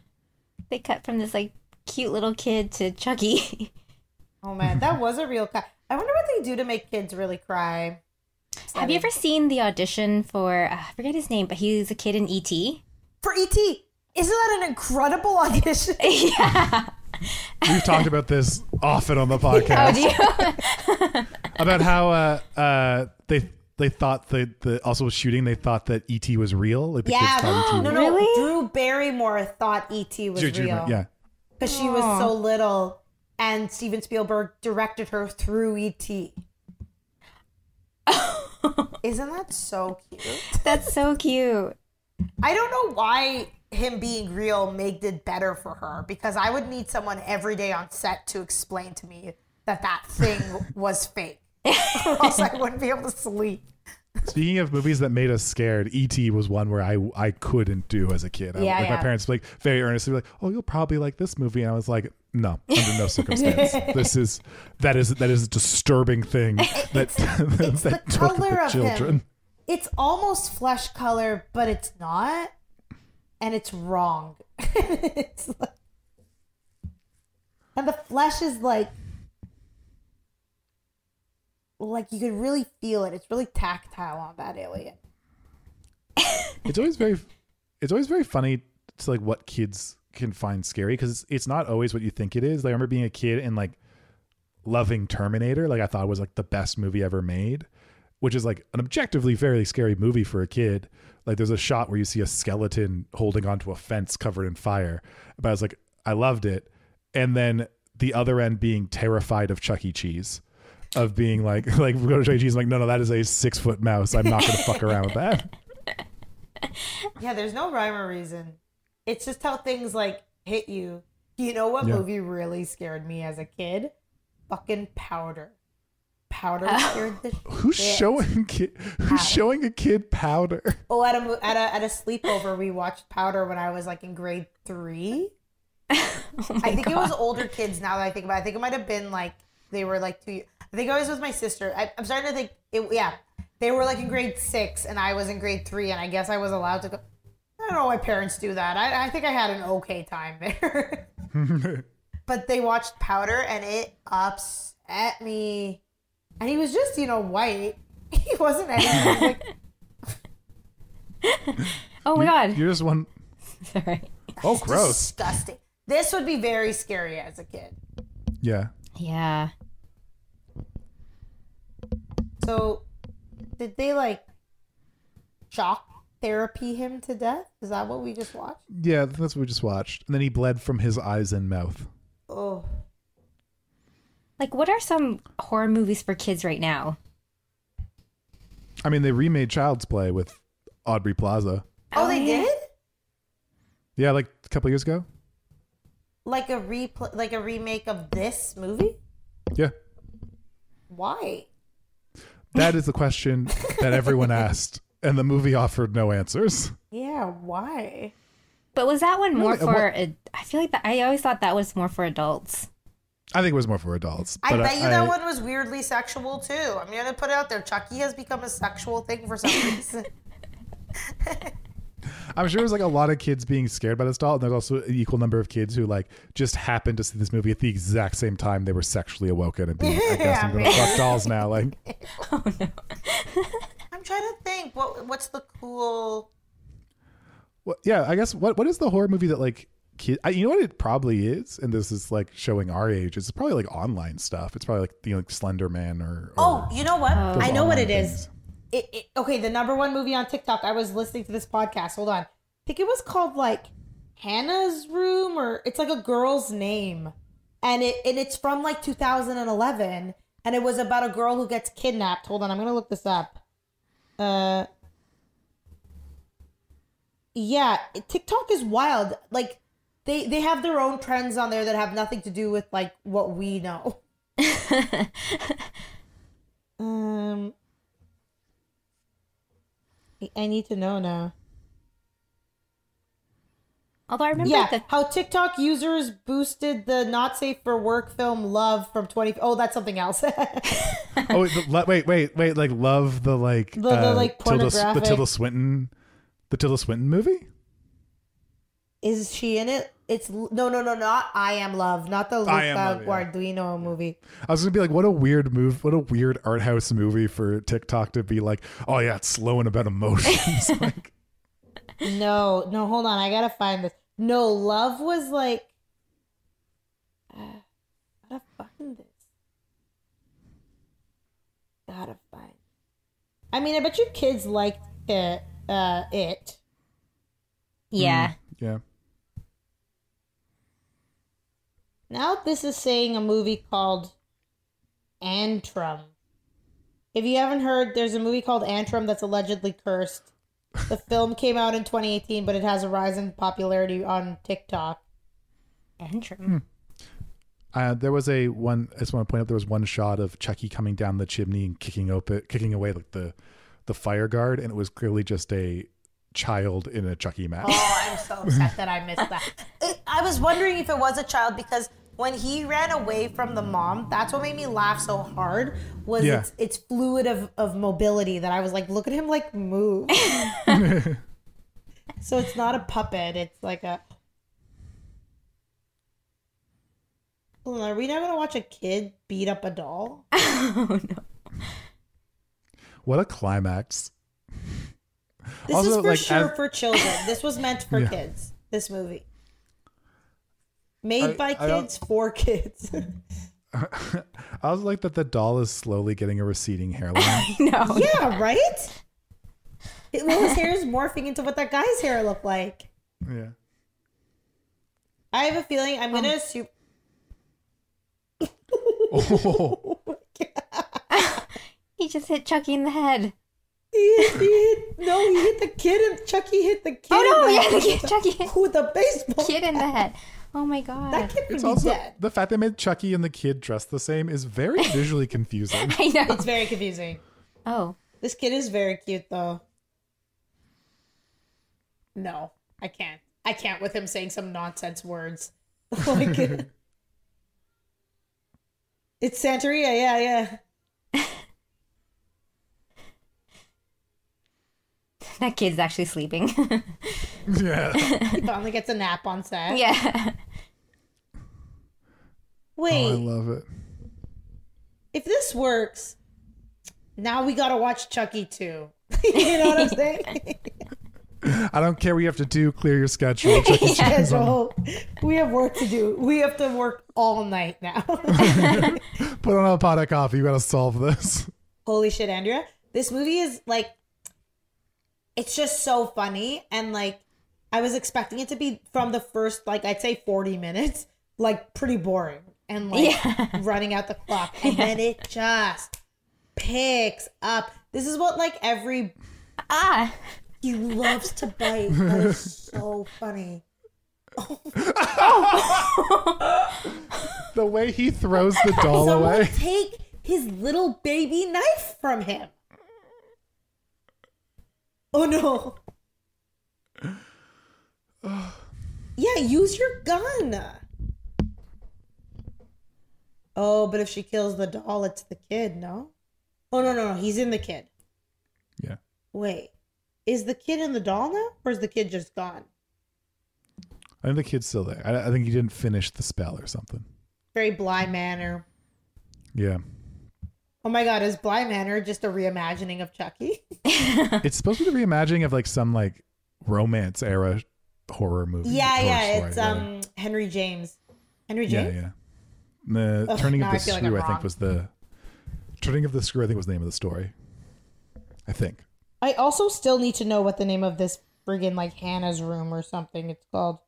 they cut from this like cute little kid to Chucky. Oh man, that was a real cut. I wonder what they do to make kids really cry. Have you ever seen the audition for uh, I forget his name, but he's a kid in E ET. for ET? Isn't that an incredible audition? yeah. We've talked about this often on the podcast do you? about how uh, uh, they they thought that the also was shooting. They thought that ET was real. Like the yeah, kids thought ET no, was no. Really? Drew Barrymore thought ET was Drew- Drew- real Yeah, because she was so little, and Steven Spielberg directed her through ET. Isn't that so cute? That's so cute. I don't know why him being real made it better for her because I would need someone every day on set to explain to me that that thing was fake, or else I wouldn't be able to sleep. Speaking of movies that made us scared, E.T. was one where I I couldn't do as a kid. I- Yeah, like my yeah. parents like very earnestly like, "Oh, you'll probably like this movie," and I was like, "No, under no circumstance. this is that is that is a disturbing thing that It's that the took the children." him. It's almost flesh color, but it's not, and it's wrong. it's like, and the flesh is like, like you could really feel it. It's really tactile on that alien. It's always very it's always very funny to like what kids can find scary because it's, it's not always what you think it is. Like I remember being a kid and like loving Terminator. Like I thought it was like the best movie ever made, which is like an objectively fairly scary movie for a kid. Like there's a shot where you see a skeleton holding onto a fence covered in fire. But I was like, I loved it. And then the other end being terrified of Chuck E. Cheese. Of being like, like we go to Chuck E. Cheese, I'm like, no, no, that is a six foot mouse. I'm not gonna fuck around with that. Yeah, there's no rhyme or reason. It's just how things like hit you. You know what Yeah. movie really scared me as a kid? Fucking Powder. Powder ah. scared the Who's shit. showing kid, who's showing a kid powder? Oh, at a mo- at a at a sleepover, we watched Powder when I was like in grade three. Oh I think it was older kids. Now that I think about, it. I think it might have been like they were like two. I think I was with my sister. I, I'm starting to think. It, yeah, they were like in grade six, and I was in grade three, and I guess I was allowed to go. I don't know why parents do that. I, I think I had an okay time there. but they watched Powder, and it upset me. And he was just, you know, white. He wasn't anything. Was like, Oh my god. You're just one Sorry. oh gross. disgusting. This would be very scary as a kid. Yeah. Yeah. So, did they like shock therapy him to death? Is that what we just watched? Yeah, that's what we just watched. And then he bled from his eyes and mouth. Oh, Like, what are some horror movies for kids right now? I mean, they remade Child's Play with Aubrey Plaza. oh, they oh, did Yeah, like a couple years ago. like a replay, like a remake of this movie. Yeah. Why? That is the question that everyone asked, and the movie offered no answers. Yeah, why? But was that one more Really? Uh, for? What- A, I feel like that. I always thought that was more for adults. I think it was more for adults. I but bet you I- that one was weirdly sexual too. I'm gonna put it out there. Chucky has become a sexual thing for some reason. I'm sure there's like a lot of kids being scared by this doll, and there's also an equal number of kids who like just happened to see this movie at the exact same time they were sexually awoken and being, I guess I'm gonna fuck dolls now. Like, oh no. I'm trying to think. What what's the cool? what, yeah, I guess what what is the horror movie that like kid? I, you know what it probably is, and this is like showing our age. It's probably like online stuff. It's probably like you know, like Slender Man or, or Oh, you know what? Oh. I know what online it is. It, it, okay, the number one movie on TikTok. I was listening to this podcast. Hold on. I think it was called like Hannah's Room, or it's like a girl's name, and it and it's from like 2011, and it was about a girl who gets kidnapped. Hold on, I'm gonna look this up. Uh, yeah, TikTok is wild. Like they they have their own trends on there that have nothing to do with like what we know. um, I- I need to know now. Although I remember Yeah, the how TikTok users boosted the not safe for work film Love from 20 Oh, that's something else. Oh wait, the, wait, wait, wait! Like love the like The- the, uh, like, Tilda, the Tilda Swinton, the Tilda Swinton movie. Is she in it? It's no, no, no, not I Am Love, not the Luca Love, yeah. Movie. I was gonna be like, what a weird move, what a weird art house movie for TikTok to be like, oh yeah, it's slow and about emotions. like, No, no, hold on. I gotta find this. No, Love was like. Uh, gotta find this. Gotta find. I mean, I bet you kids liked it. Uh, it. yeah. yeah, Now this is saying a movie called Antrum. If you haven't heard, there's a movie called Antrum that's allegedly cursed. The film came out in 2018, but it has a rise in popularity on TikTok. Antrum. uh, there was a one. I just want to point out there was one shot of Chucky coming down the chimney and kicking open, kicking away like the the fire guard, and it was clearly just a child in a Chucky mask. Oh, I'm so upset that I missed that. It- I was wondering if it was a child because when he ran away from the mom, that's what made me laugh so hard. Was Yeah. its its fluid of, of mobility that I was like, look at him like move. so it's not a puppet. It's like a. Hold on, Are we now gonna watch a kid beat up a doll? Oh no! What a climax! This Also, is for like, sure as- for children. This was meant for Yeah. kids. This movie. Made I- by I kids for kids. I was like that the doll is slowly getting a receding hairline. No. yeah, right? It, well, his hair is morphing into what that guy's hair looked like. yeah. I have a feeling I'm gonna um, assume. Oh, oh He just hit Chucky in the head. He hit, he hit, no, he hit the kid and Chucky hit the kid. Oh no! in the Yeah, head the with kid, the- Chucky hit with a baseball. kid in the head. Oh my god! That kid could it's be also dead. the fact that they made Chucky and the kid dressed the same is very visually confusing. I know. It's very confusing. Oh, This kid is very cute, though. No, I can't. I can't with him saying some nonsense words. like, it's Santeria, yeah, yeah. that kid's actually sleeping. yeah. He finally gets a nap on set. yeah. Oh, Wait, I love it. if this works, now we gotta watch Chucky too. you know what I'm saying? I don't care what you have to do. Clear your schedule. Schedule. We have work to do. We have to work all night now. Put on a pot of coffee. You got to solve this. Holy shit, Andrea. This movie is like it's just so funny and like I was expecting it to be from the first like I'd say 40 minutes like pretty boring and like Yeah. running out the clock and then it just picks up. This is what like every Ah. he loves to bite. That is so funny. The way he throws the doll Someone away. take his little baby knife from him. Oh no. yeah, use your gun. Oh, but if she kills the doll, it's the kid, no? Oh no, no, no, he's in the kid. Yeah. Wait. Is the kid in the doll now? Or is the kid just gone? I think the kid's still there. I, I think he didn't finish the spell or something. Very Bly Manor. Yeah. Oh my god, is Bly Manor just a reimagining of Chucky? it's supposed to be the reimagining of like some like romance era horror movie. yeah, horror yeah, story, it's really. um Henry James. Henry James? Yeah, yeah. The Ugh, turning of the feel like screw, I'm I think, was the turning of the screw. I think was the name of the story. I think. I also still need to know what the name of this friggin' like Hannah's room or something it's called.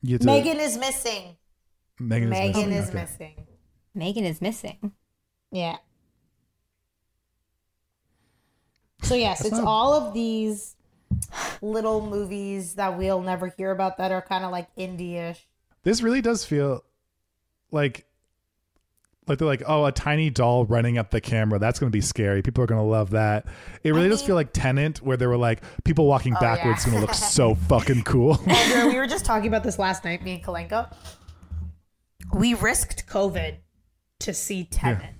You had to- Megan is missing. Megan is Megan missing. is okay. missing. Megan is missing. Yeah. So yes, That's it's not- all of these little movies that we'll never hear about that are kind of like indie-ish. This really does feel like like they're like, oh, a tiny doll running up the camera. That's going to be scary. People are going to love that. It really does feel like Tenet, where they were like, people walking oh, backwards going to look so fucking cool. Andrew, we were just talking about this last night, me and Kalenka. We risked COVID to see Tenet.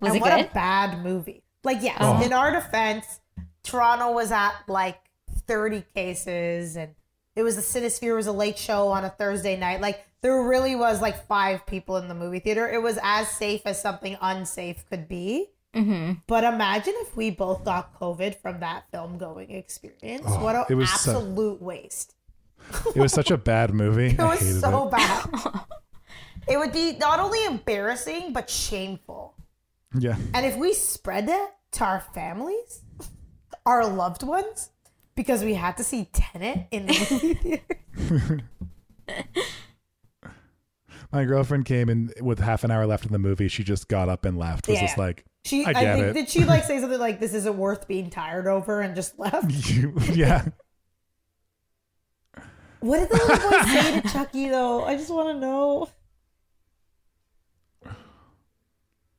Was and it what good? a bad movie. Like, yes, Oh. in our defense, Toronto was at like 30 cases and it was the Cinesphere It was a late show on a Thursday night. Like there really was like five people in the movie theater. It was as safe as something unsafe could be. Mm-hmm. But imagine if we both got COVID from that film going experience. what an Oh, it was absolute waste. it was such a bad movie. It I was hated so it. bad. it would be not only embarrassing but shameful. Yeah. And if we spread that to our families, our loved ones, because we had to see Tenet in the movie theater. My girlfriend came in with half an hour left in the movie. She just got up and left. Was just like, She, I I, get think, it. did she like say something like, "This isn't worth being tired over," and just left? you, yeah. What did the little boy say to Chucky though? I just want to know.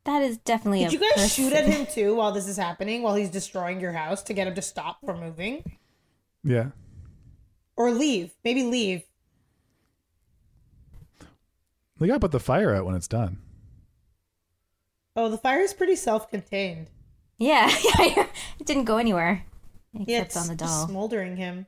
That is definitely Did a you guys person. shoot at him too while this is happening? While he's destroying your house to get him to stop from moving Yeah. or leave? Maybe leave. They got to put the fire out when it's done. Oh, the fire is pretty self-contained. Yeah, yeah, it didn't go anywhere except Yeah, it's on the just doll. smoldering him.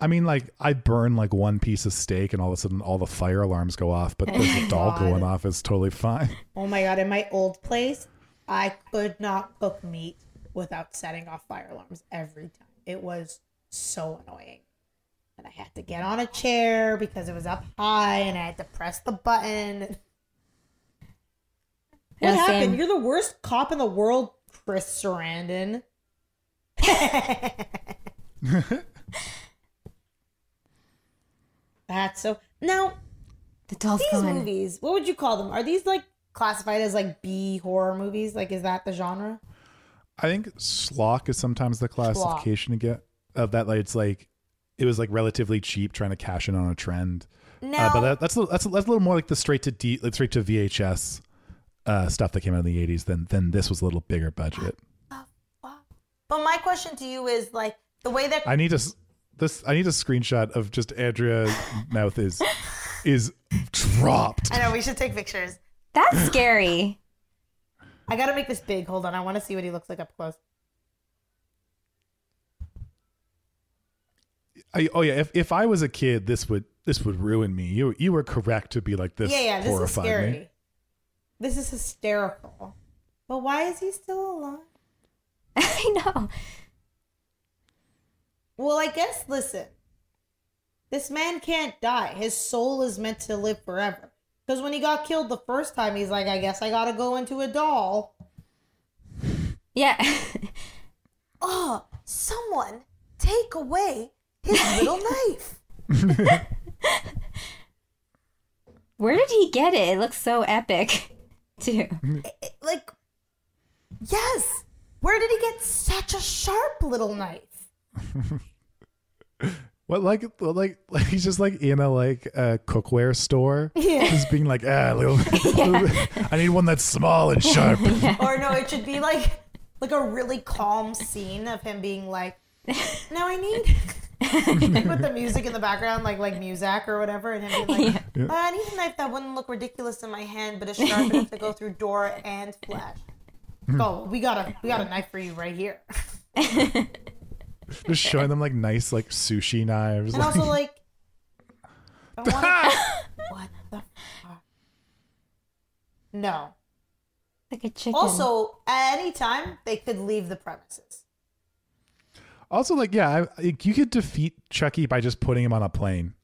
I mean, like, I burn like one piece of steak and all of a sudden all the fire alarms go off, but the doll God. going off is totally fine. Oh my god, in my old place, I could not cook meat without setting off fire alarms every time. It was so annoying. And I had to get on a chair because it was up high and I had to press the button. What Yeah, happened? same. You're the worst cop in the world, Chris Sarandon. That's so. Now, The doll's these gone. movies, what would you call them? Are these like classified as like B horror movies? Like, is that the genre? I think schlock is sometimes the classification to get of that. Like, it's like it was like relatively cheap trying to cash in on a trend. No, Uh, but that, that's a little, that's a, that's a little more like the straight to D, like straight to VHS uh, stuff that came out in the '80s. Than than this was a little bigger budget. But my question to you is like the way that I need to this. I need a screenshot of just Andrea's mouth is is dropped. I know we should take pictures. That's scary. I gotta make this big. Hold on, I want to see what he looks like up close. I, oh yeah, if, if I was a kid, this would this would ruin me. You you were correct to be like this. yeah, yeah, this is scary. Me. This is hysterical. But why is he still alive? I know. Well, I guess, listen. This man can't die. His soul is meant to live forever. Because when he got killed the first time, he's like, I guess I gotta go into a doll. Yeah. Oh, someone take away his little knife. Where did he get it? It looks so epic, too. It- like, yes. Where did he get such a sharp little knife? What like like like he's just like in a like a cookware store, just being like, ah, little, I need one that's small and sharp. or no, it should be like like a really calm scene of him being like, "Now I need." With the music in the background, like like Muzak or whatever, and him being like, "Uh, "I need a knife that wouldn't look ridiculous in my hand, but is sharp enough to go through door and flesh." Oh, we got a we got a knife for you right here. Just showing them like nice like sushi knives. And like- also like, I wanna, what the fuck? No. Like a chicken. Also, at any time they could leave the premises. Also, like, yeah, I, you could defeat Chucky by just putting him on a plane.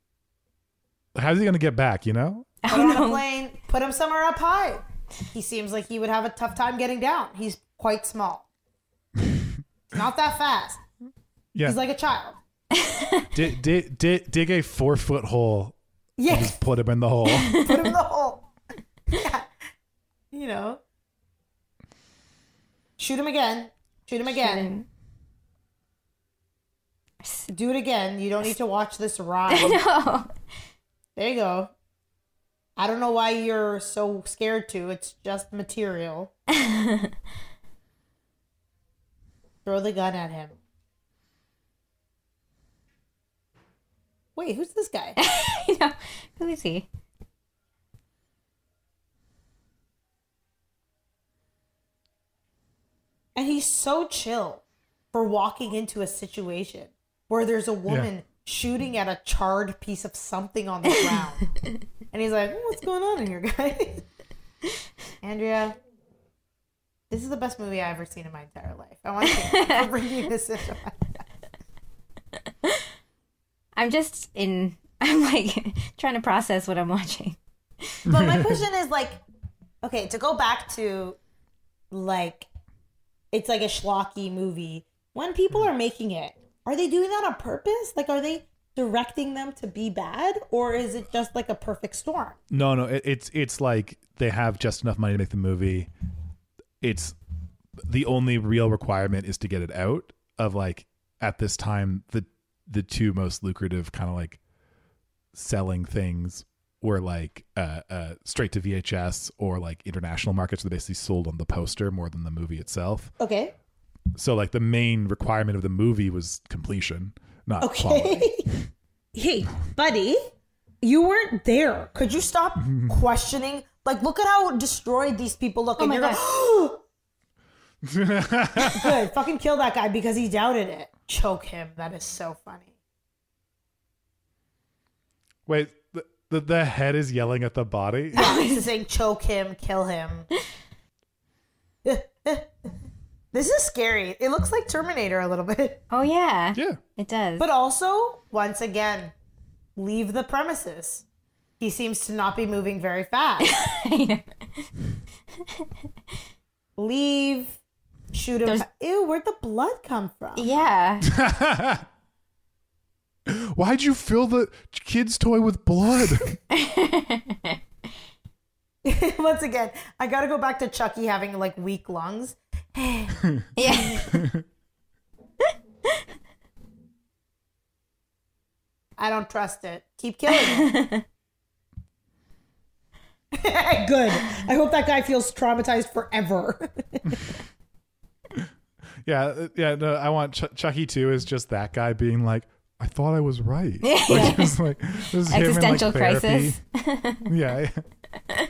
How's he gonna get back? You know? Put him on a plane, put him somewhere up high. He seems like he would have a tough time getting down. He's quite small. Not that fast. Yeah. He's like a child. dig, dig, dig, dig a four foot hole. Yeah, Just put him in the hole. put him in the hole. Yeah. You know. Shoot him again. Shoot him again. Do it again. You don't need to watch this ride. no. There you go. I don't know why you're so scared to. It's just material. Throw the gun at him. Wait, who's this guy? Know. Who is he? And he's so chill for walking into a situation where there's a woman shooting at a charred piece of something on the ground. and he's like, hmm, "What's going on in here, guys? Andrea, this is the best movie I've ever seen in my entire life. I want to thank you this into my I'm just in. I'm like trying to process what I'm watching. But my question is like, okay, to go back to like, it's like a schlocky movie. When people mm. are making it, are they doing that on purpose? Like, are they directing them to be bad, or is it just like a perfect storm? No, no, it, it's it's like they have just enough money to make the movie. It's the only real requirement is to get it out of like at this time the the two most lucrative kind of like selling things were like uh, uh straight to VHS or like international markets that basically sold on the poster more than the movie itself. Okay. So like the main requirement of the movie was completion, not quality. Okay. hey, buddy, you weren't there. Could you stop questioning? Like, look at how destroyed these people look, oh and my you're like, good, fucking kill that guy because he doubted it. Choke him. That is so funny. Wait, the, the the head is yelling at the body. Yeah, it's saying choke him, kill him. This is scary. It looks like Terminator a little bit. Oh yeah. Yeah. It does. But also, once again, leave the premises. He seems to not be moving very fast. leave. Shoot him. There's- Ew, where'd the blood come from? yeah. Why'd you fill the kid's toy with blood? Once again, I gotta go back to Chucky having like weak lungs. Yeah. I don't trust it. Keep killing him. Good. I hope that guy feels traumatized forever. yeah, uh, yeah. No, I want Ch- Chucky too. Is just that guy being like, I thought I was right. Like, it's like this is him in, like, Existential crisis. yeah, yeah.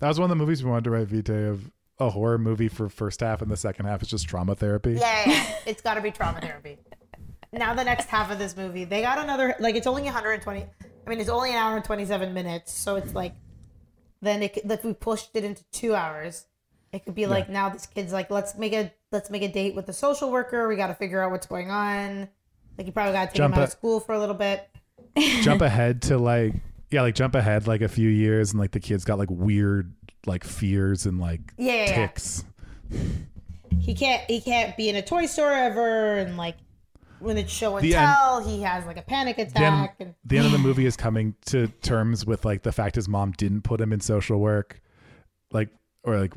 That was one of the movies we wanted to write Vitae of a horror movie for first half and the second half is just trauma therapy. yeah, yeah, yeah. It's got to be trauma therapy. Now the next half of this movie, they got another like it's only 120. I mean, it's only an hour and 27 minutes, so it's like then it could, if we pushed it into two hours, it could be like now this kid's like let's make a let's make a date with the social worker. We got to figure out what's going on. Like you probably got to take Jump him out it. of school for a little bit. jump ahead to like yeah, like jump ahead like a few years and like the kid's got like weird like fears and like Yeah, yeah, yeah. ticks. he can't he can't be in a toy store ever and like when it's show and The end- tell he has like a panic the end, attack and the end of the movie is coming to terms with like the fact his mom didn't put him in social work like or like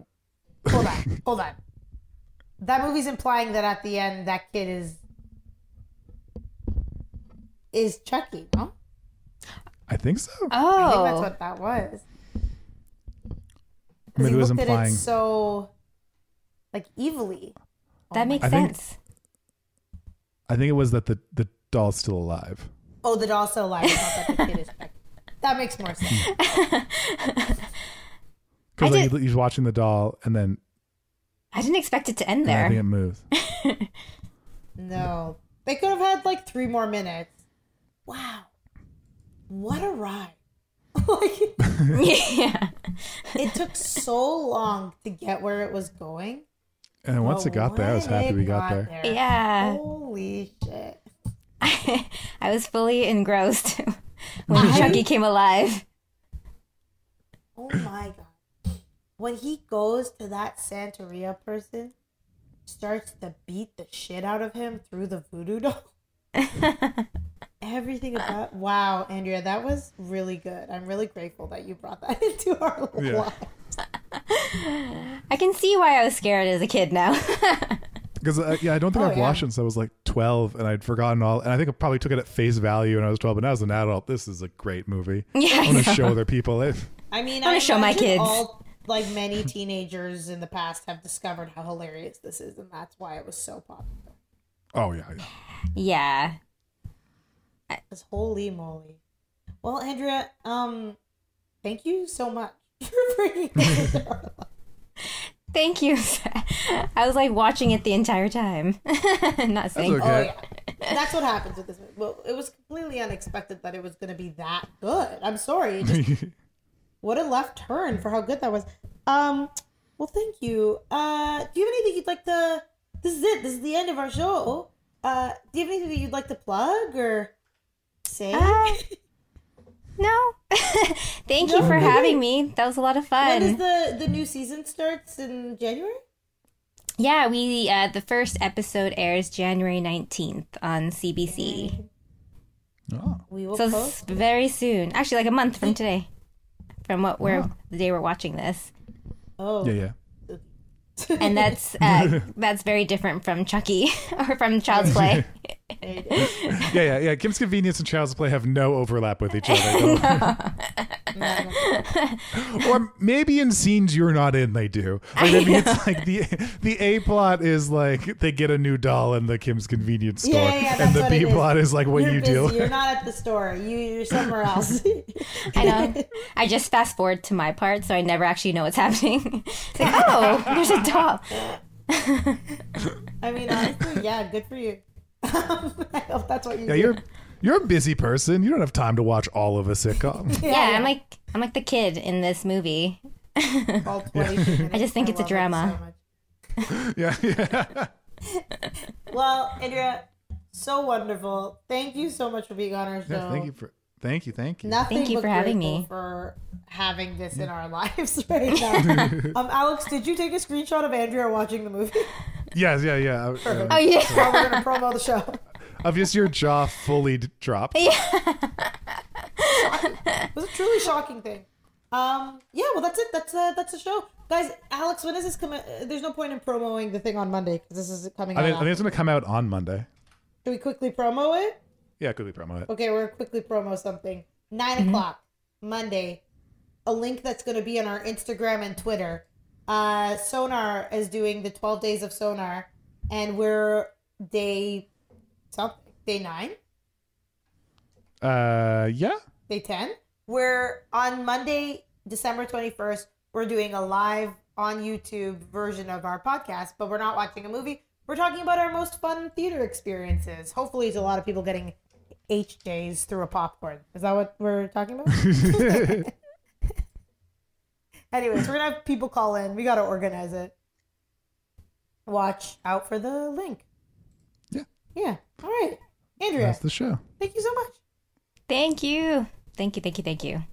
hold on hold on that movie's implying that at the end that kid is is Chucky. No, I think so. Oh. I think that's Oh, what that was. 'Cause Maybe he it was looked at implying. so like evilly. Oh that makes I think- sense. I think it was that the the doll's still alive. Oh, the doll's still alive. That the kid is Chucky. That makes more sense. Because like, did- he's watching the doll, and then I didn't expect it to end and I think there. it moves. No, they could have had like three more minutes. Wow, what a ride! Like yeah. it took so long to get where it was going. And once but it got there, I was happy we it got there. Yeah. Holy shit! I was fully engrossed when Chucky came alive. Oh my god! When he goes to that Santeria person, starts to beat the shit out of him through the voodoo doll. Everything about wow, Andrea, that was really good. I'm really grateful that you brought that into our Yeah. lives. I can see why I was scared as a kid now. Because uh, yeah, I don't think Oh, I've yeah. watched it since I was like twelve, and I'd forgotten all. And I think I probably took it at face value when I was twelve. But now as an adult, this is a great movie. Yeah, I I want to show other people it. I mean, I wanna show my kids. All, like many teenagers in the past have discovered how hilarious this is, and that's why it was so popular. Oh yeah, yeah. yeah. Because holy moly! Well, Andrea, um, thank you so much for bringing this into. Thank you. I was like watching it the entire time. Not saying okay. Oh yeah, that's what happens with this. Well, it was completely unexpected that it was going to be that good. I'm sorry. It just, what a left turn for how good that was. Um, well, thank you. Uh, do you have anything you'd like to? This is it. This is the end of our show. Uh, do you have anything that you'd like to plug or say? Uh, no. Thank you for okay. having me. That was a lot of when fun. is the the new season starts in January? yeah, we uh, the first episode airs January 19th on CBC. Oh. We will So it's post. very soon. Actually like a month from today. From what we're the day we're watching this. Oh, Yeah, yeah. And that's uh, that's very different from Chucky or from Child's Play. Yeah, yeah, yeah. Kim's Convenience and Child's Play have no overlap with each other. or maybe in scenes you're not in, they do. Like maybe it's like the the A plot is like they get a new doll in the Kim's Convenience store, Yeah, yeah, yeah, and the B it is. plot is like what you're you busy. deal. You're not at the store. You you're somewhere else. I know. I just fast forward to my part, so I never actually know what's happening. It's like, oh, there's a doll. I mean, honestly, yeah, good for you. I hope that's what you Yeah, do. you're you're a busy person. You don't have time to watch all of a sitcom. Yeah, I'm like I'm like the kid in this movie. all 22 minutes. I just think it's a love it drama. so yeah, yeah. Well, Andrea, so wonderful. Thank you so much for being on our show. yeah. Thank you for thank you, thank you. Nothing Thank you for having me. For having this in our lives right now. um, Alex, did you take a screenshot of Andrea watching the movie? Yes, yeah, yeah. Uh, Oh yeah. While we're gonna promo the show. Of just your jaw fully d- dropped. It was a truly shocking thing. Um, yeah, well, that's it. That's uh, that's the show, guys. Alex, when is this coming? Uh, there's no point in promoting the thing on Monday because this is coming I out. think, I think it's gonna come out on Monday. Should we quickly promo it? Yeah, quickly promo it. Okay, we're quickly promo something. 9 o'clock Monday. A link that's gonna be on our Instagram and Twitter. Uh, Sonar is doing the 12 days of Sonar, and we're day something day nine. Uh, yeah. Day 10. We're on Monday, December 21st. We're doing a live on YouTube version of our podcast, but we're not watching a movie. We're talking about our most fun theater experiences. Hopefully, it's a lot of people getting HJs through a popcorn. Is that what we're talking about? Anyways, we're going to have people call in. We got to organize it. Watch out for the link. Yeah. Yeah. All right. Andrea, That's the show. thank you so much. Thank you. Thank you. Thank you. Thank you.